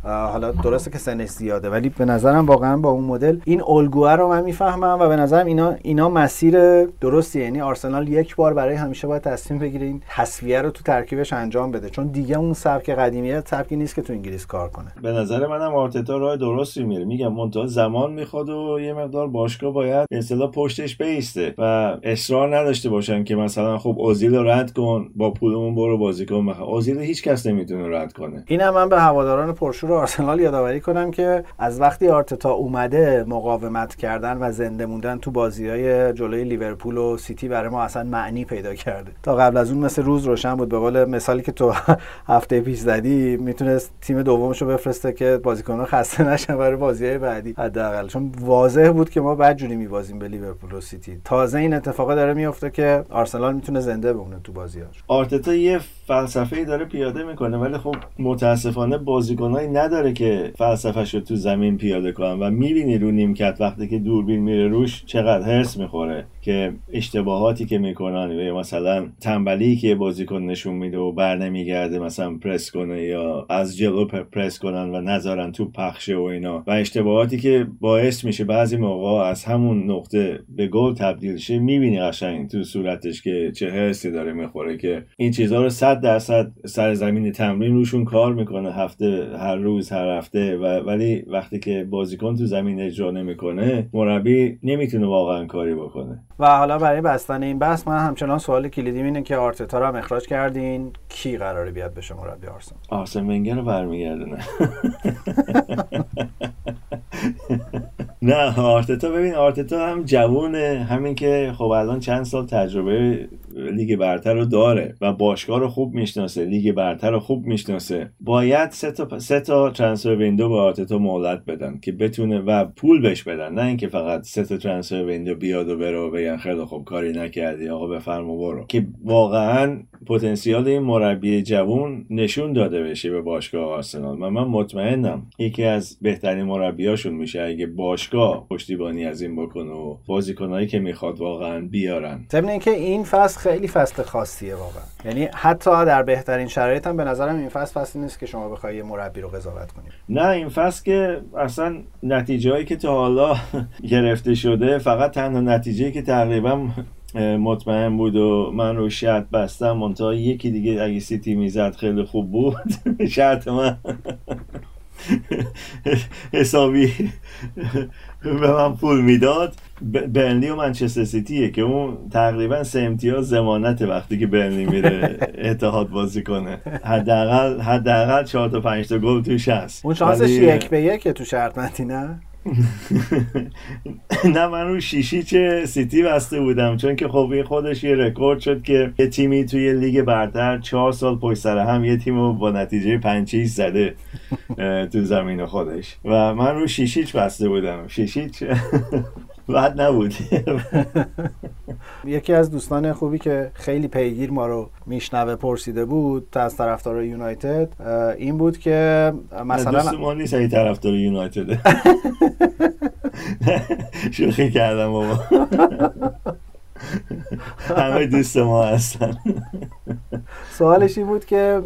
حالا درسته که سنش زیاده ولی به نظرم واقعا با اون مدل این الگوه رو من می‌فهمم و به نظرم اینا اینا مسیر درستی یعنی آرسنال یک بار برای همیشه باید تصمیم بگیره این تصفیه رو تو ترکیبش انجام بده چون دیگه اون سبک قدیمی سبکی نیست که تو انگلیس کار کنه. به نظر منم آرتتا راه درستی میره میگم منتها زمان می‌خواد و یه مقدار باشگاه باید اصطلاح پشتش بیسته و اصرار نداشته باشن که مثلا خب اوزیل رو رد کن با پولمون برو بازیکن بخر. اوزیل هیچ کس نمی‌تونه رد کنه. اینم من به هواداران پرشور آرسنال یادآوری کنم که از وقتی آرتتا اومده مقاومت کردن و زنده موندن تو بازی های جلوی لیورپول و سیتی برای ما اصلا معنی پیدا کرده. تا قبل از اون مثل روز روشن بود. به قول مثالی که تو (laughs) هفته پیش زدی می‌تونست تیم دومش رو بفرسته که بازیکن‌ها خسته نشن برای بازی بعدی. حداقل. چون واضح بود که ما بعد جوری میبازیم به لیورپول و سیتی. تازه این اتفاق داره میفته که آرسنال می‌تونه زنده بمونه تو بازیاش آرتتا یه فلسفه داره پیاده می‌کنه ولی خب متاسفانه بازیکنایی نداره که فلسفهش رو تو زمین پیاده کنن. و می‌بینی رو نیمکت وقتی که دوربین میره روش چقدر هرس می‌خوره. که اشتباهاتی که می‌کنن یا مثلا تنبلی که بازیکن نشون میده و بر نمیگرده مثلا پرس کنه یا از جلو پرس کنن و نذارن تو پخشه و اینا. و اشتباهاتی که باعث میشه بعضی موقع از همون نقطه به گل تبدیل شه می‌بینی قشنگ تو صورتش که چه حسی داره می‌خوره که این چیزها رو صد درصد سر زمین تمرین روشون کار می‌کنه هفته هر روز هر هفته. و ولی وقتی که بازیکن تو زمین اجرا نمی‌کنه مربی نمی‌تونه واقعا کاری بکنه. و حالا برای بستن این بحث من همچنان سوال کلیدی اینه که آرتتا رو هم اخراج کردین. کی قراره بیاد بشه مربی آرسنال آرسن ونگر رو برمیگردونه. (laughs) نه آرتتا ببین آرتتا هم جوونه. همین که خب الان چند سال تجربه لیگ برتر رو داره و باشگاه رو خوب می‌شناسه لیگ برتر رو خوب می‌شناسه. باید سه تا سه تا transfer window به آرتتا مهلت بدن که بتونه و پول بهش بدن. نه اینکه فقط سه تا transfer window بیاد و بره و بگن خیلی خوب کاری نکردی آقا بفرما برو. که واقعا پتانسیال این مربی جوون نشون داده بشه به باشگاه آرسنال. و من مطمئنم یکی از بهترین مربیاشون میشه. اگه باشگاه پشتیبانی از این بکنه و بازیکنایی که می‌خواد واقعا بیارن. ضمن اینکه این فصل خیلی فصل خاصیه واقعا. یعنی حتی در بهترین شرایط هم به نظرم این فصل فصلی نیست که شما بخوای یه مربی رو قضاوت کنید نه این فصل که اصلا نتیجه که تا حالا (laughs) گرفته شده فقط تنها نتیجه که تقریبا مطمئن بود و من رو شرط بستم منتها یکی دیگه اگه سیتی می‌زد خیلی خوب بود. (laughs) شرط من. (laughs) حسابی به من پول می‌داد. برنلی و منچستر سیتیه که اون تقریبا سه امتیاز ضمانته وقتی که برنلی میره اتحاد بازی کنه. حداقل حداقل 4 تا 5 تا گل توش هست اون شانسش یک به یک تو شرط نه؟ نه من رو چه سیتی بسته بودم چون که خب خودش یه رکورد شد که یه تیمی توی لیگ برتر چهار سال پشت سر هم یه تیم رو با نتیجه پنج هیچ زده تو زمین خودش. و من رو شیشیچ بسته بودم. شیشیچ؟ بعد نبود. یکی از دوستان خوبی که خیلی پیگیر ما رو میشنوه پرسیده بود تا از طرفدار یونایتد این بود که مثلا دوست ما نیست این طرفدار یونایتد. شوخی کردم بابا. همه دوست ما هستن. سوالش این بود که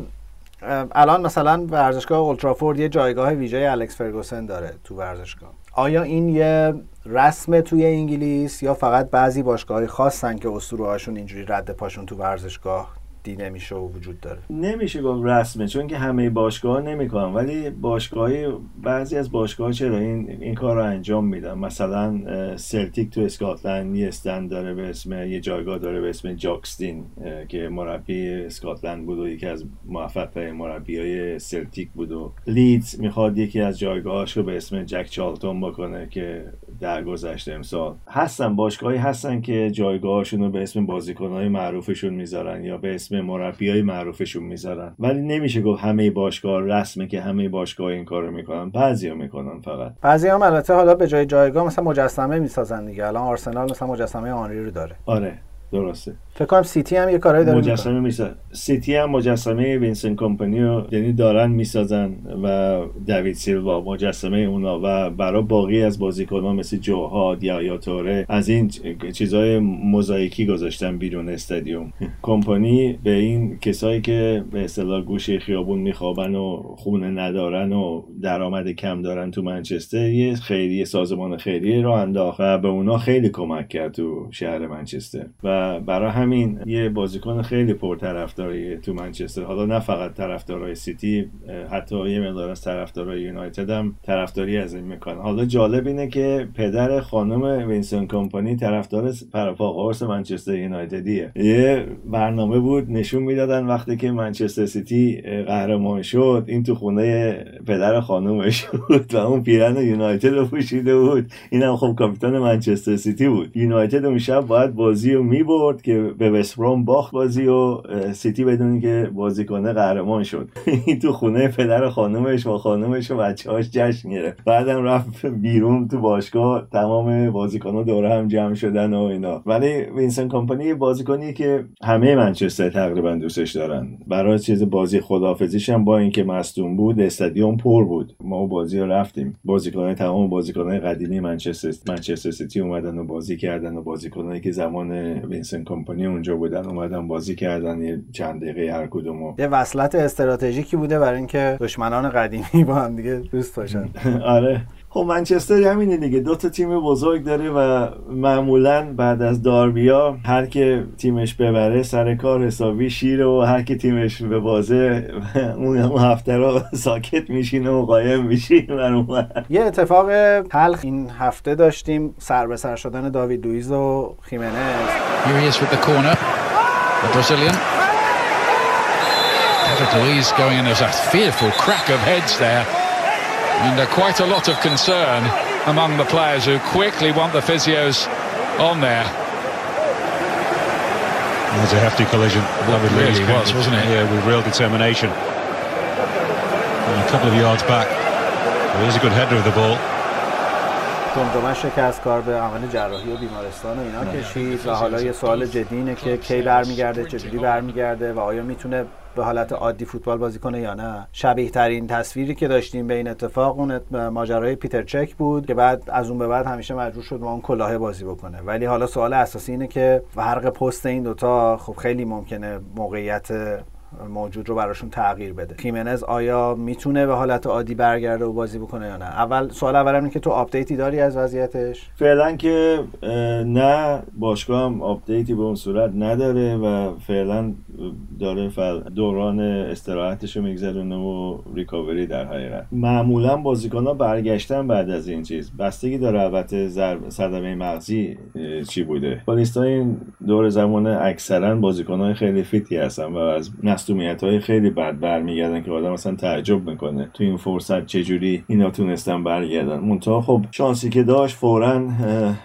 الان مثلا ورزشگاه اولترافورد یه جایگاه ویژه الکس فرگوسن داره تو ورزشگاه. آیا این یه رسم توی انگلیس یا فقط بعضی باشگاهی خاصن که اسطوره هاشون اینجوری رد پاشون تو ورزشگاه؟ نمیشه و وجود داره. نمیشه گفت رسمه چون که همه باشگاه نمی‌کنن. ولی باشگاهی بعضی از باشگاه چرا این این کار رو انجام میدن؟ مثلا سلتیک تو اسکاتلند استند داره به اسم یه جایگاه داره به اسم جاکستین که مربی اسکاتلند بود و یکی از موفق مربی های سلتیک بود و لیدز می‌خواد یکی از جایگاهاش رو به اسم جک چالتون بکنه که در گذشته امسال. هستن باشگاهی هستن که جایگاهشون رو به اسم بازیکنهای معروفشون می‌ذارن یا به اسم مربی های معروفشون می‌ذارن. ولی نمیشه گفت همه باشگاه رسمه که همه باشگاه این کارو می‌کنن. بعضیا می‌کنن فقط. بعضی هم البته حالا به جای جایگاه مثلا مجسمه می‌سازن دیگه. الان آرسنال مثلا مجسمه آنری رو داره. آره. درسته. فکر کنم سیتی هم یه کارایی داره مجسمه می‌سازن سیتی هم مجسمه وینسنت کمپانی رو یعنی دارن می‌سازن و دوید سیلوا مجسمه اونا و برای باقی از بازیکنان مثل جو هارت یا یا توره از این چیزای موزاییکی گذاشتن بیرون استادیوم. کمپانی به این کسایی که به اصطلاح گوشه خیابون میخوابن و خونه ندارن و درآمد کم دارن تو منچستر یه خیریه سازمان خیریه راه انداخت و به اونا خیلی کمک کرد تو شهر منچستر. و برای همین یه بازیکن خیلی پرطرفداری تو منچستر. حالا نه فقط طرفدارای سیتی حتی یه مقدار از طرفدارای یونایتد هم طرفداری از این می‌کنن. حالا جالب اینه که پدر خانم وینسنت کمپانی طرفدار پروپاقرص منچستر یونایتدیه. یه برنامه بود نشون می‌دادن وقتی که منچستر سیتی قهرمان شد این تو خونه پدر خانومش بود (laughs) و اون پیرهن یونایتد رو پوشیده بود. اینم خب کاپیتان منچستر سیتی بود. یونایتد اون شب باید بازی رو می‌برد که به وستبروم باخت بازی و سیتی بدون اینکه بازی کنه قهرمان شد. این (laughs) تو خونه پدر خانومش و خانومش و بچه‌هاش جشن گرفت. بعدم رفت بیرون تو باشگاه تمام بازیکن‌ها دور هم جمع شدن و اینا. ولی وینسنت کمپانی بازیکنی که همه منچستر تقریبا دوستش دارن. برای چیز بازی خداحافظیش هم با اینکه مصدوم بود استادیوم پر بود. ما بازی رو رفتیم. بازیکنان تمام بازیکنان قدیمی منچستر منچستر سیتی اومدن و بازی کردن و بازیکنایی که زمان وینسنت کمپانی اونجا بودن اومدن بازی کردن یه چند دقیقه هر کدومو. یه وصلت استراتژیکی بوده برای اینکه دشمنان قدیمی با هم دیگه دوست باشن. (laughs) آره. خب منچستر همینه دیگه. دو تا تیم بزرگ داره و معمولا بعد از داربیا هر که تیمش ببره سر کار حسابی شیره و هر که تیمش به بازه (laughs) اون هفته رو ساکت میشینه و قایم میشین یه اتفاق تلخ این هفته داشتیم. سر به سر شدن داوید لویز و خیمنز Luis going in. As a fearful crack of heads there. And uh, quite a lot of concern among the players who quickly want the physios on there. It was a hefty collision. That it really was, wasn't it? Yeah, with real determination. And a couple of yards back. It was a good header of the ball. جمجمه شکست کار به عمل جراحی و بیمارستان و اینا کشید و حالا یه سوال جدی اینه که کی برمیگرده چجوری برمیگرده و آیا میتونه به حالت عادی فوتبال بازی کنه یا نه. شبیه ترین تصویری که داشتیم به این اتفاق اون ماجرای پیتر چک بود که بعد از اون به بعد همیشه مجبور شد با اون کلاه بازی بکنه. ولی حالا سوال اساسی اینه که فرق پست این دوتا خب خیلی ممکنه موقعیت موجود رو براشون تغییر بده. خیمنز آیا می‌تونه به حالت عادی برگرده و بازی بکنه یا نه؟ اول سوال اولم اینه که تو update ی داری از وضعیتش؟ فعلا که نه. باشگاه هم update ی به اون صورت نداره و فعلا داره دوران استراحتش رو میگذرونه و ریکاوری در حقیقت. معمولا بازیکن ها برگشتن بعد از این چیز. بستگی داره البته صدمه مغزی چی بوده. این دور زمان اکثرا بازیکن های خیلی فیتی هستن و از مصدومیت های خیلی بد برمیگردن که آدم مثلا تعجب می‌کنه. تو این فرصت چجوری اینا تونستن برگردن؟ منتها خب شانسی که داشت فورا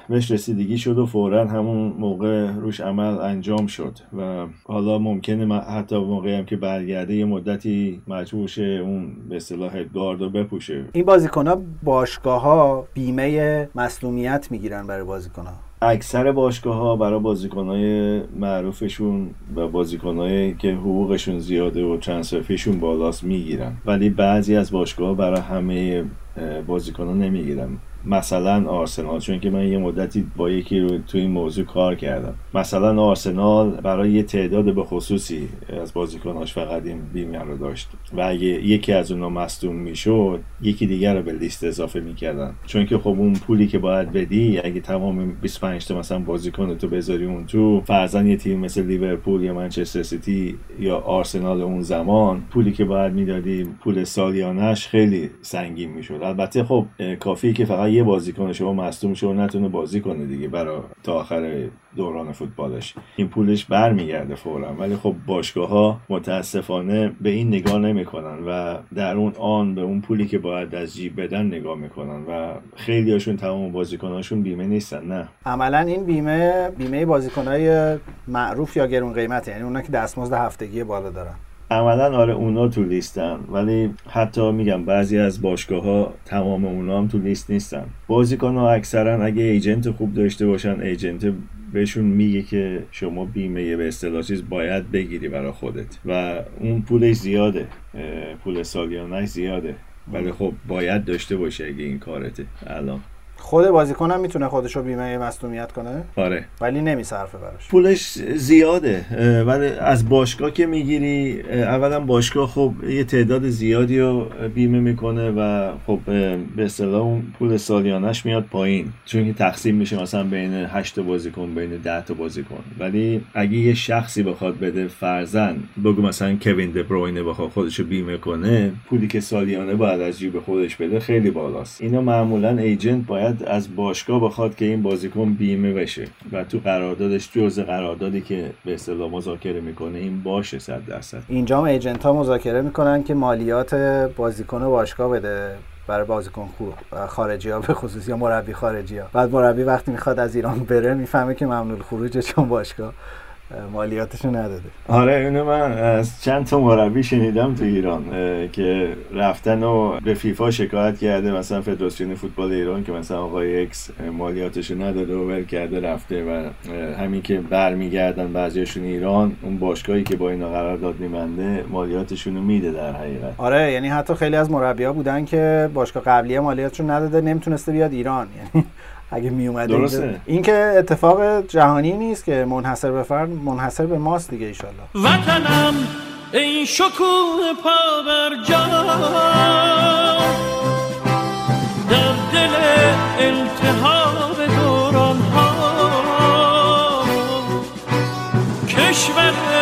بهش رسیدگی شد و فورا همون موقع روش عمل انجام شد و حالا ممکنه حتی موقعی هم که برگرده یه مدتی مجبور اون به اصطلاح رو بپوشه. این بازیکن ها باشگاه ها بیمه مصدومیت می‌گیرن برای بازیکن اکثر باشگاه ها برای بازیکن های معروفشون و بازیکن که حقوقشون زیاده و ترانسفرفیشون بالاست می‌گیرن. ولی بعضی از باشگاه برای همه بازیکن ها نمی‌گیرن. مثلا آرسنال چون که من یه مدتی با یکی رو تو این موضوع کار کردم. مثلا آرسنال برای یه تعداد به خصوصی از بازیکناش فقط این بیمه رو داشت. و اگه یکی از اونا مصدوم می‌شد یکی دیگر رو به لیست اضافه می‌کردن. چون که خب اون پولی که باید بدی اگه تمام 25 تا مثلا بازیکن تو بذاری اون تو فرضاً یه تیم مثل لیورپول یا منچستر سیتی یا آرسنال اون زمان پولی که باید می‌دادی پول سالیانش خیلی سنگین می‌شد. البته خب کافی که فقط یه بازیکن شما مصدوم شو نتونه بازی کنه دیگه برای تا آخر دوران فوتبالش. این پولش برمیگرده فورا. ولی خب باشگاه ها متاسفانه به این نگاه نمی‌کنن و در اون آن به اون پولی که باید از جیب بدن نگاه می‌کنن و خیلی هاشون تمام بازیکناشون بیمه نیستن نه. عملا این بیمه بیمه بازیکنهای معروف یا گرون قیمت یعنی اونا که دستمزد هفتگی بالا دارن. عملا آره اونا تو لیستن ولی حتی میگم بعضی از باشگاه ها تمام اونا هم تو لیست نیستن. بازیکن ها اکثرا اگه ایجنت خوب داشته باشن ایجنت بهشون میگه که شما بیمه به اصطلاح چیز باید بگیری برای خودت. و اون پولش زیاده پول سالیانش زیاده. ولی خب باید داشته باشه اگه این کارته. الان. خود بازیکن هم می‌تونه خودش رو بیمه مصونیت کنه؟ آره. ولی نمیصرفه براش. پولش زیاده. ولی از باشگاه که می‌گیری اولا باشگاه خب یه تعداد زیادی رو بیمه می‌کنه و خب به اصطلاح اون پول سالیانش میاد پایین. چون که تقسیم میشه مثلا بین 8 بازیکن بین 10 تا بازیکن. ولی اگه یه شخصی بخواد بده فرزن بگو مثلا کوین دبروینه بخواد خودش رو بیمه کنه پولی که سالیانه باید از جیب خودش بده خیلی بالاست. اینا معمولا ایجنت باید از باشگاه بخواد که این بازیکن بیمه بشه و تو قراردادش جزء قراردادی که به اصطلاح مذاکره می‌کنه این باشه صد درصد. اینجا ایجنت ها مذاکره می‌کنن که مالیات بازیکن باشگاه بده برای بازیکن خارجی ها به خصوص یا مربی خارجی ها بعد مربی وقتی می‌خواد از ایران بره می‌فهمه که ممنوع خروجه چون باشگاه. مالیاتشو نداده. آره اینو من از چند تا مربی شنیدم تو ایران که رفتن و به فیفا شکایت کرده مثلا فدراسیون فوتبال ایران که مثلا آقای اکس مالیاتشو نداده و ول کرده رفته و همین که برمیگردن بعضیشون ایران اون باشگاهی که با اینا قرار داد میمنده مالیاتشون رو میده در حقیقت. آره یعنی حتی خیلی از مربی‌ها بودن که باشگاه قبلیه مالیاتشو نداده نمی‌تونسته بیاد ایران. یعنی اگه می اومد این که اتفاق جهانی نیست که منحصر به فرد منحصر به ماست دیگه ایشالله. وطنم این شکوه پا بر جا در دل التحاب دوران ها کشور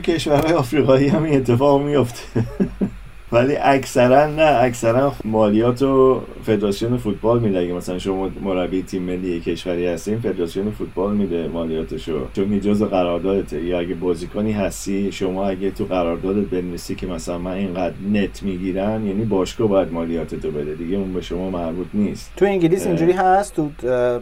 تو کشورهای آفریقایی هم این اتفاق میفته (laughs) ولی اکثرا نه اکثرا مالیات و فدراسیون فوتبال میده. اگه مثلا شما مربی تیم ملی کشوری هستین فدراسیون فوتبال میده مالیاتشو. چون این جزء قراردادته. یا اگه بازیکنی هستی شما اگه تو قراردادت بنویسی که مثلا من اینقدر نت می‌گیرن یعنی باشگاه باید مالیاتتو بده دیگه. اون به شما مربوط نیست. تو انگلیس اینجوری هست؟ تو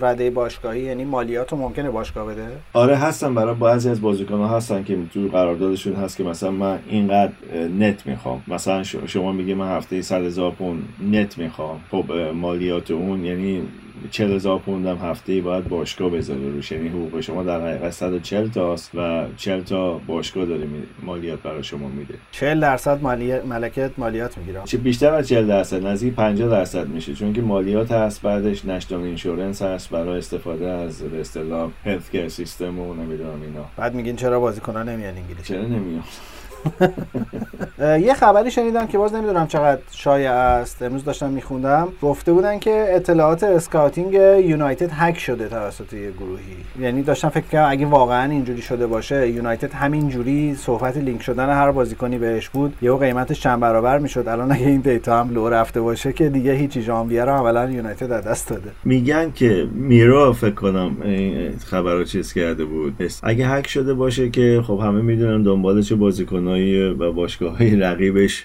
رده باشگاهی یعنی مالیات رو ممکنه باشگاه بده؟ آره هستن برای بعضی از بازیکن‌ها هستن که تو قراردادشون هست که مثلا من اینقدر net می‌خوام. مثلا شما میگه من هفته 100 هزار پوند net می‌خوام. خب مالیات اون یعنی 40 هزار پوند هم هفته ای باید باشگاه بذاره روش. یعنی حقوق شما در حقیقت 140 تاست و 40 تا باشگاه داره مالیات برای شما میده. 40 درصد مالیات مملکت مالیات می‌گیره. چه بیشتر از 40 درصد نزدیک 50 درصد میشه. چون که مالیات هست بعدش National Insurance هست برای استفاده از به اصطلاح healthcare system و نمی‌دونم اینا. بعد میگین چرا بازیکنان نمیان انگلیس؟ چرا نمیان؟ یه خبری شنیدم که باز نمی‌دونم چقدر شایع است. امروز داشتم میخوندم. گفته بودن که اطلاعات scouting یونایتد هک شده توسط یه گروهی. یعنی داشتم فکر کنم اگه واقعا اینجوری شده باشه یونایتد همینجوری صحبت لینک شدن هر بازیکنی بهش بود یهو قیمتش چند برابر می‌شد. الان اگه این data هم لو رفته باشه که دیگه هیچی ژانویه رو اولا یونایتد از دست داده. میگن که میرر فکر کنم خبرو چیز کرده بود. اگه هک شده باشه که خب همه می‌دونن دنبال چه بازیکنایی و باشگاه های رقیبش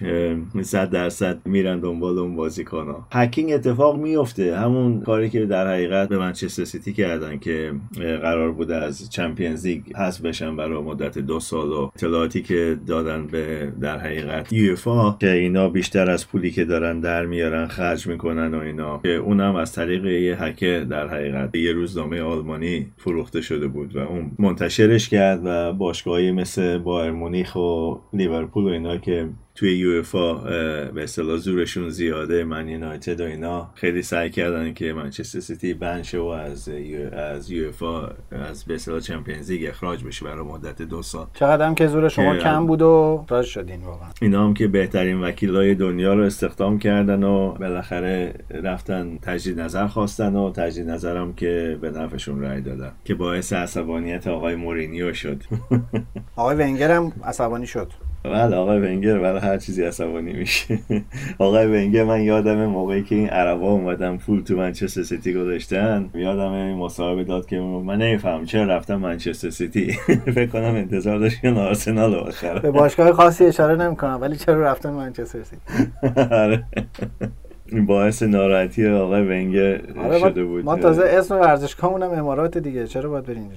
100 درصد میرن دنبال اون بازیکن ها hacking اتفاق میفته همون کاری که در حقیقت به منچستر سیتی کردن که قرار بوده از Champions League حذف بشن برای مدت دو سال و اطلاعاتی که دادن به در حقیقت یوفا که اینا بیشتر از پولی که دارن در میارن خرج می‌کنن و اینا. که اونم از طریق یه هکه در حقیقت یه روزنامه آلمانی فروخته شده بود و اون منتشرش کرد و باشگاهی مثل بایرن مونیخ و لیورپول و اینا که توی یو اف به اصطلاح زورشون زیاده من یونایتد و اینا. خیلی سعی کردن که منچستر سیتی بنش و از از یو اف از به اصطلاح چمپیونز لیگ اخراج بشه برای مدت دو سال. چقدر هم که زور شما کم بود و راز شدین واقعا. اینا هم که بهترین وکیلای دنیا رو استخدام کردن و بالاخره رفتن تجدید نظر خواستن و تجدید نظرم که به نفعشون رأی دادن که باعث عصبانیت آقای مورینیو شد. (laughs) آقای ونگر هم عصبانی شد. بله آقای ونگر برای هر چیزی عصبانی میشه. آقای ونگر من یادم موقعی که این عربا اومدن پول تو منچستر سیتی گذاشتن یادم این مصاحبه داد که من نمیفهم چرا رفتم منچستر سیتی. (laughs) فکر کنم انتظار داشت که آرسنال بخره به باشگاه خاصی اشاره نمی‌کنم ولی چرا رفتم منچستر سیتی؟ (laughs) آره. باعث ناراحتی آقای ونگر آره شده بود. ما تازه اسم ورزشگاهمون هم امارات دیگه. چرا باید بریم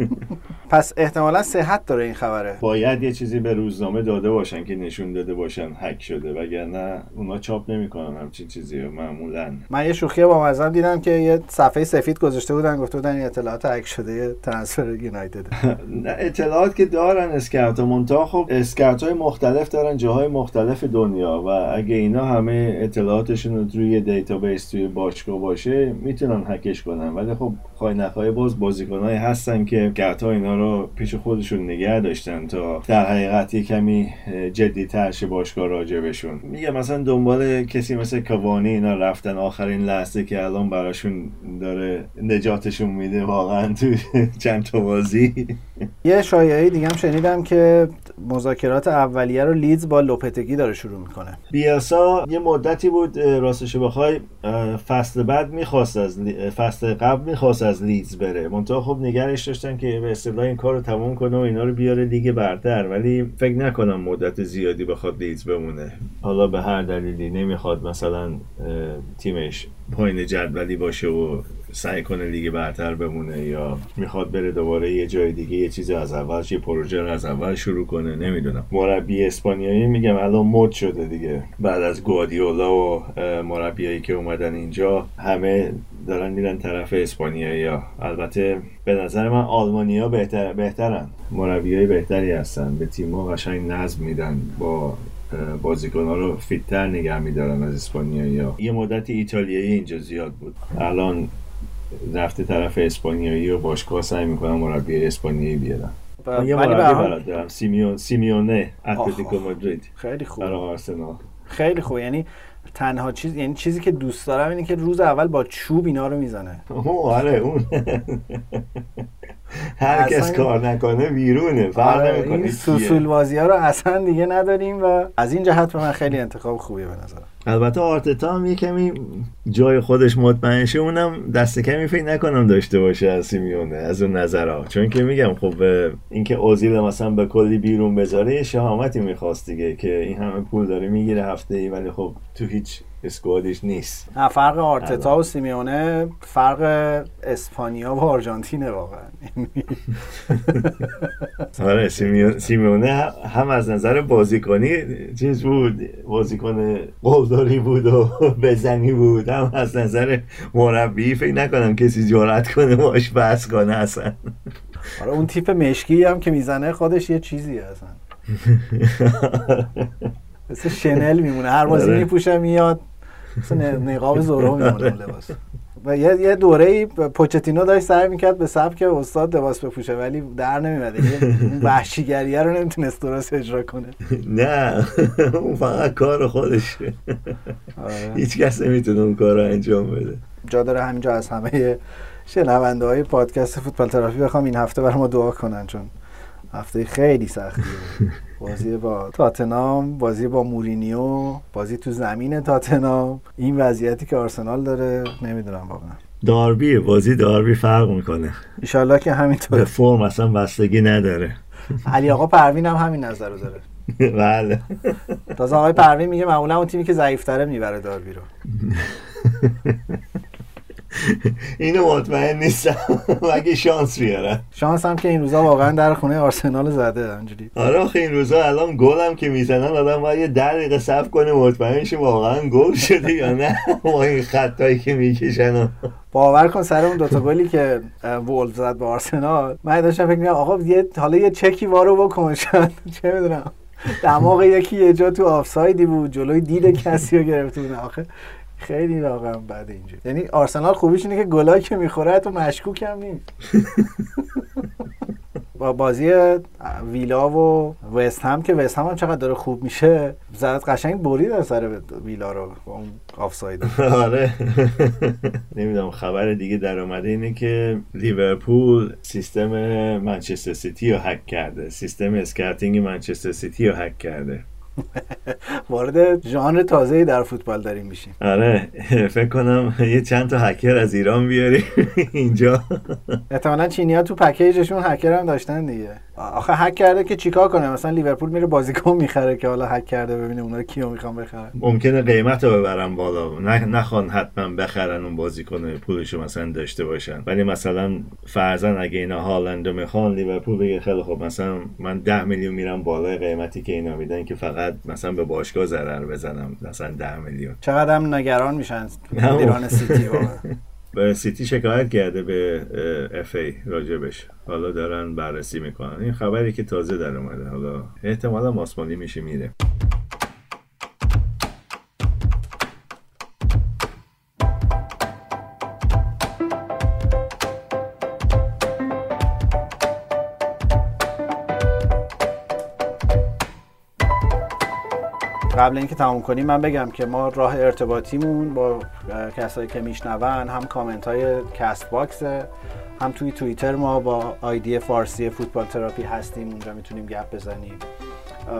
(laughs) پس احتمالا صحت داره این خبره. باید یه چیزی به روزنامه داده باشن که نشون داده باشن هک شده. وگرنه اونا چاپ نمی‌کنن همچین چیزی رو معمولا. من یه شوخی با مزم دیدم که یه صفحه سفید گذاشته بودن گفته بودن این اطلاعات هک شده ترانسفر یونایتد. (laughs) اطلاعات که دارن اسکاوت منتها خب اسکاوت های مختلف دارن جاهای مختلف دنیا. و اگه اینا همه اطلاعاتشون رو روی database توی باشگاه باشه می‌تونن هکش کنن. ولی خب خواهی نخواهی باز بازیکنایی هستن که گتا اینا رو پیش خودشون نگه داشتن تا در حقیقت یه کمی جدی ترش باشگاه راجبشون میگه مثلا دنبال کسی مثل کاوانی اینا رفتن آخرین لحظه که الان براشون داره نجاتشون میده واقعا تو (laughs) چند تا بازی. یه شایعه دیگه هم شنیدم که مذاکرات اولیه رو لیدز با لوپتگی داره شروع می‌کنه. بیاسا یه مدتی بود راستش بخوای فصل بعد می‌خواست از فصل قبل می‌خواست از لیدز بره. منتها خب نگرش داشتن که به اصطلاح این کار رو تموم کنه و اینا رو بیاره لیگ برتر. ولی فکر نکنم مدت زیادی بخواد لیدز بمونه. حالا به هر دلیلی نمی‌خواد مثلا تیمش پایین جدولی باشه و سعی کنه لیگ برتر بمونه یا می‌خواد بره دوباره یه جای دیگه یه چیز از اول یه پروژه رو از اول شروع کنه نمی‌دونم. مربی اسپانیایی میگم الان مد شده دیگه. بعد از گواردیولا و مربیایی که اومدن اینجا همه دارن میرن طرف اسپانیایی ها. البته به نظر من آلمانیا بهتر بهترن. مربیای بهتری هستن به تیم‌ها قشنگ نظم میدن با بازیکن ها رو فیتتر نگه میدارن از اسپانیایی ها. یه مدت ایتالیایی اینجا زیاد بود. الان رفته طرف اسپانیایی و باشگاه سعی می‌کنم مربی اسپانیایی بیارم. من یه مربی برات دارم. سیمیون سیمیونه اتلتیکو. مادرید. خیلی خوب. برای آرسنال. خیلی خوب. یعنی تنها چیز یعنی چیزی که دوست دارم اینه که روز اول با چوب اینا رو می‌زنه. آره اون. هر کس کار نکنه بیرونه فرق آره نمی‌کنه این. سوسول بازی ها رو اصلا دیگه نداریم و از این جهت به من خیلی انتخاب خوبیه به نظرم البته آرتتا هم یه کمی جای خودش مطمئن شه اونم دست کمی فکر نکنم داشته باشه از سیمیونه از اون نظرها چون که میگم خب اینکه اوزیل مثلا به کلی بیرون بذاره یه شهامتی می‌خواست دیگه که این همه پول داره می‌گیره هفته ای ولی خب تو هیچ اسکوادش نیست. نه فرق آرتتا و سیمیونه فرق اسپانیا و آرژانتینه واقعا. (laughs) آره سیمیون- سیمیونه هم- از نظر بازیکنی چیز بود بازیکن قلدری بود و بزنی بود هم از نظر مربی فکر نکنم کسی جرأت کنه باش بحث کنه اصلا. آره اون تیپ مشکی هم که می‌زنه خودش یه چیزیه اصلا. (laughs) مثل شنل میمونه هر بازی آره. میپوشه میاد. مثل نقاب زورو میمونه اون لباس. و یه یه دوره ای پوچتینو داشت سعی می‌کرد به سبک استاد لباس بپوشه ولی در نمیومد اون وحشیگریه رو نمی‌تونست درست اجرا کنه. نه اون فقط کار خودشه آره. هیچ کس نمی‌تونه اون کار رو انجام بده. جا داره همینجا از همه شنونده های پادکست فوتبال ترافی بخوام این هفته برای ما دعا کنن چون هفته خیلی سختیه. (laughs) بازی با تاتنام بازی با مورینیو بازی تو زمین تاتنام این وضعیتی که آرسنال داره نمی‌دونم واقعا. داربیه بازی داربی فرق می‌کنه. ایشالله که به همینطور فرم اصلا بستگی نداره. علی آقا پروین هم همین نظر رو داره. (laughs) بله. تازه آقای پروین میگه معمولا اون تیمی که ضعیفتره می‌بره داربی رو. (laughs) اینو مطمئن نیستم. (laughs) مگه شانس بیارن شانس هم که این روزا واقعا در خونه آرسنال زده اینجوری. آره آخه این روزا الان گل هم که می‌زنن آدم باید یه ده دقیقه صبر کنه مطمئن شه واقعا گل شده یا نه. (laughs) با این خطایی که می‌کشن. باور کن سر اون دوتا گلی که وولف زد به آرسنال من داشتم فکر می‌کردم آقا یه حالا یه چکی وارو بکن. شاید (laughs) چه می‌دونم. دماغ یکی یه جا تو آفسایدی بود جلوی دید کسی رو گرفته بود. آخه خیلی واقعا بده اینجوری. یعنی آرسنال خوبیش اینه که گلایی که می‌خوره تو مشکوک هم نیست. (laughs) با بازی ویلا و وست هم که وست هم, هم چقدر داره خوب میشه زد قشنگ برید سر ویلا رو با اون آفساید آره. (laughs) نمی‌دونم خبر دیگه در اومده اینه که لیورپول سیستم منچستر سیتی رو هک کرده. سیستم scouting منچستر سیتی رو هک کرده. (laughs) وارد ژانر تازه‌ای در فوتبال داریم میشیم. آره فکر کنم یه چند تا هکر از ایران بیاری اینجا. (laughs) احتمالا چینی ها تو پکیجشون هکر هم داشتن دیگه. آخه هک کرده که چیکار کنه؟ مثلا لیورپول میره بازیکن می‌خره که حالا هک کرده ببینه اونا کیو می‌خوان بخرن. ممکنه قیمت رو ببرن بالا. نه نخوان حتما بخرن اون بازیکن پولشو مثلا داشته باشن. ولی مثلا فرزن اگه اینا هالند رو می‌خوان لیورپول بگه خیلی خب مثلا من ده میلیون میرم بالای قیمتی که اینا میدن که فقط مثلا به باشگاه ضرر بزنم مثلا ده میلیون. چقدر هم نگران میشن. ایران سیتی واقعا. (laughs) سیتی شکایت کرده به اف ای راجبش. حالا دارن بررسی می‌کنن. این خبری که تازه در اومده. حالا احتمالا ماسمالی میشه میره. قبل اینکه تموم کنیم من بگم که ما راه ارتباطیمون با کسایی که میشنون هم کامنت های Castbox ه هم توی توییتر ما با آیدی فارسی football therapy هستیم. اونجا می‌تونیم گپ بزنیم.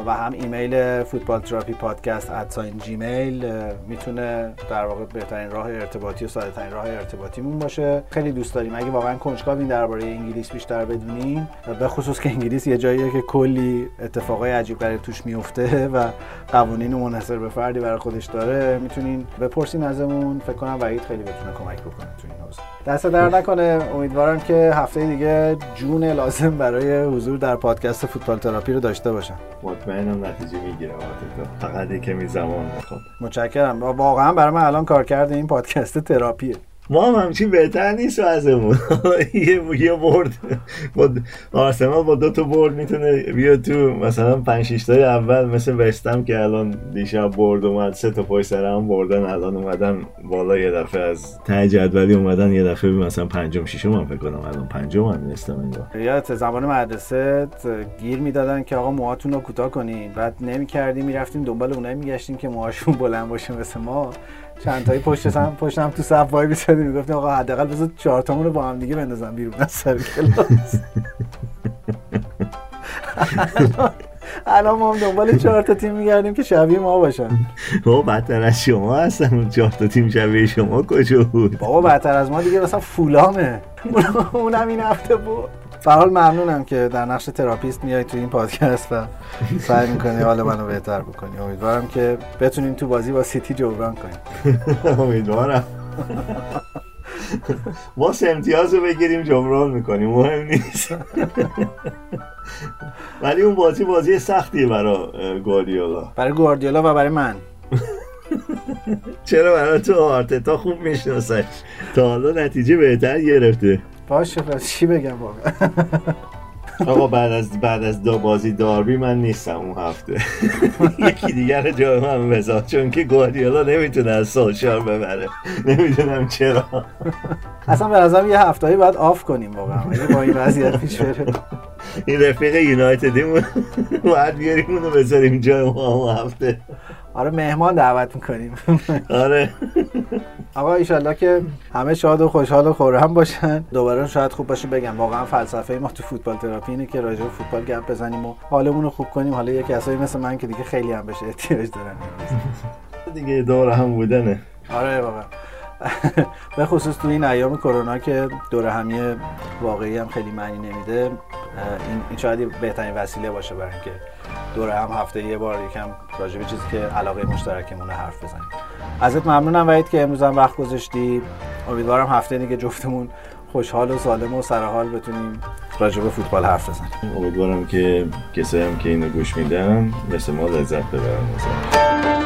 و هم ایمیل football therapy podcast at sign Gmail می‌تونه در واقع بهترین راه ارتباطی و ساده ترین راه ارتباطیمون باشه. خیلی دوست داریم. اگه واقعا کنجکاوین درباره انگلیس بیشتر بدونین به خصوص که انگلیس یه جاییه که کلی اتفاقای عجیب غریب توش میفته و قوانین منحصر به فردی برای خودش داره. می‌تونین بپرسین ازمون. فکر کنم وحید خیلی بتونه کمک بکنه تو این حوزه. دست در نکنه. امیدوارم که هفته دیگه جون لازم برای حضور در پادکست فوتبال تراپی رو داشته باشم. مطمئنم نتیجه می‌گیره. فقط یه کمی زمان می‌خواد. متشکرم. واقعا برای من الان کار کرده این پادکست تراپیه. ما هم همچین بهتر نیست وضعمون (laughs) یه یه برد. با آرسنال با دو تا برد می‌تونه بیا تو مثلا 5 6 تای اول مثل وستم که الان دیشب برد اومد سه تا پای سر هم بردن الان اومدن بالا یه دفعه از ته جدولی اومدن یه دفعه مثلا پنجم ششم هم فکر کنم الان پنجم هم نیستم اینجا. یادت زمان مدرسه گیر می‌دادن که آقا موهاتون رو کوتاه کنین. بعد نمی‌کردیم می‌رفتیم دنبال اونایی میگشتیم که موهاشون بلند باشه مثل ما. چند تایی پشت هم پشت هم تو صف وای میسادیم می‌گفتیم آقا حداقل بذار چهار تامون رو با هم دیگه بندازم بیرون. از سر کلاس. الان ما هم دنبال چهار تا تیم میگردیم که شبیه ما باشن. بابا بدتر از شما هستن. چهار تا تیم شبیه شما کجا بود؟ بابا بدتر از ما دیگه مثلا فولامه. اونم این هفته بود. به ممنونم که در نقش تراپیست میای تو این پادکست و سعی می‌کنی حال منو بهتر بکنی. امیدوارم که بتونیم تو بازی با سیتی جبران کنیم. (laughs) امیدوارم. ما امتیاز رو بگیریم جبران می‌کنیم. مهم نیست. (laughs) ولی اون بازی بازی سختیه برای گواردیولا. برای گواردیولا و برای من. (laughs) چرا برای تو؟ تا خوب می‌شناسه تا حالا نتیجه بهتر گرفته. باشه پس چی بگم واقعا (laughs) آقا بعد از بعد از دو بازی داربی من نیستم اون هفته. (laughs) یکی دیگر جای من بذار چون که گواردیولا نمی‌تونه از سوشال ببره. نمی‌دونم چرا. (laughs) اصلا به نظرم یه هفتهایی باید آف کنیم واقعا با این وضعیت پیش بره. این رفیق یونایتدیمون. باید بیاریم اونو بذاریم جای ما اون هفته. آره مهمان دعوت می‌کنیم. آره. آقا ایشالله که همه شاد و خوشحال و خورم باشن. دوباره شاید خوب باشه بگم. واقعا فلسفه ما تو فوتبال تراپی اینه که راجع به فوتبال گپ بزنیم و حالمون رو خوب کنیم. حالا یه کسایی مثل من که دیگه خیلی هم بهش احتیاج دارن. (laughs) دیگه دور هم بودنه. آره واقعا. (laughs) به خصوص تو این ایام کرونا که دور همی واقعی هم خیلی معنی نمیده این این شاید بهترین وسیله باشه برای اینکه دور هم هفته یه بار یکم راجع به چیزی که علاقه مشترکمونه حرف بزنیم. ازت ممنونم وحید که امروز هم وقت گذاشتی. امیدوارم هفته دیگه جفتمون خوشحال و سالم و سرحال بتونیم راجع به فوتبال حرف بزنیم. امیدوارم که کسایی هم که اینو گوش میدن مثل ما لذت ببرن.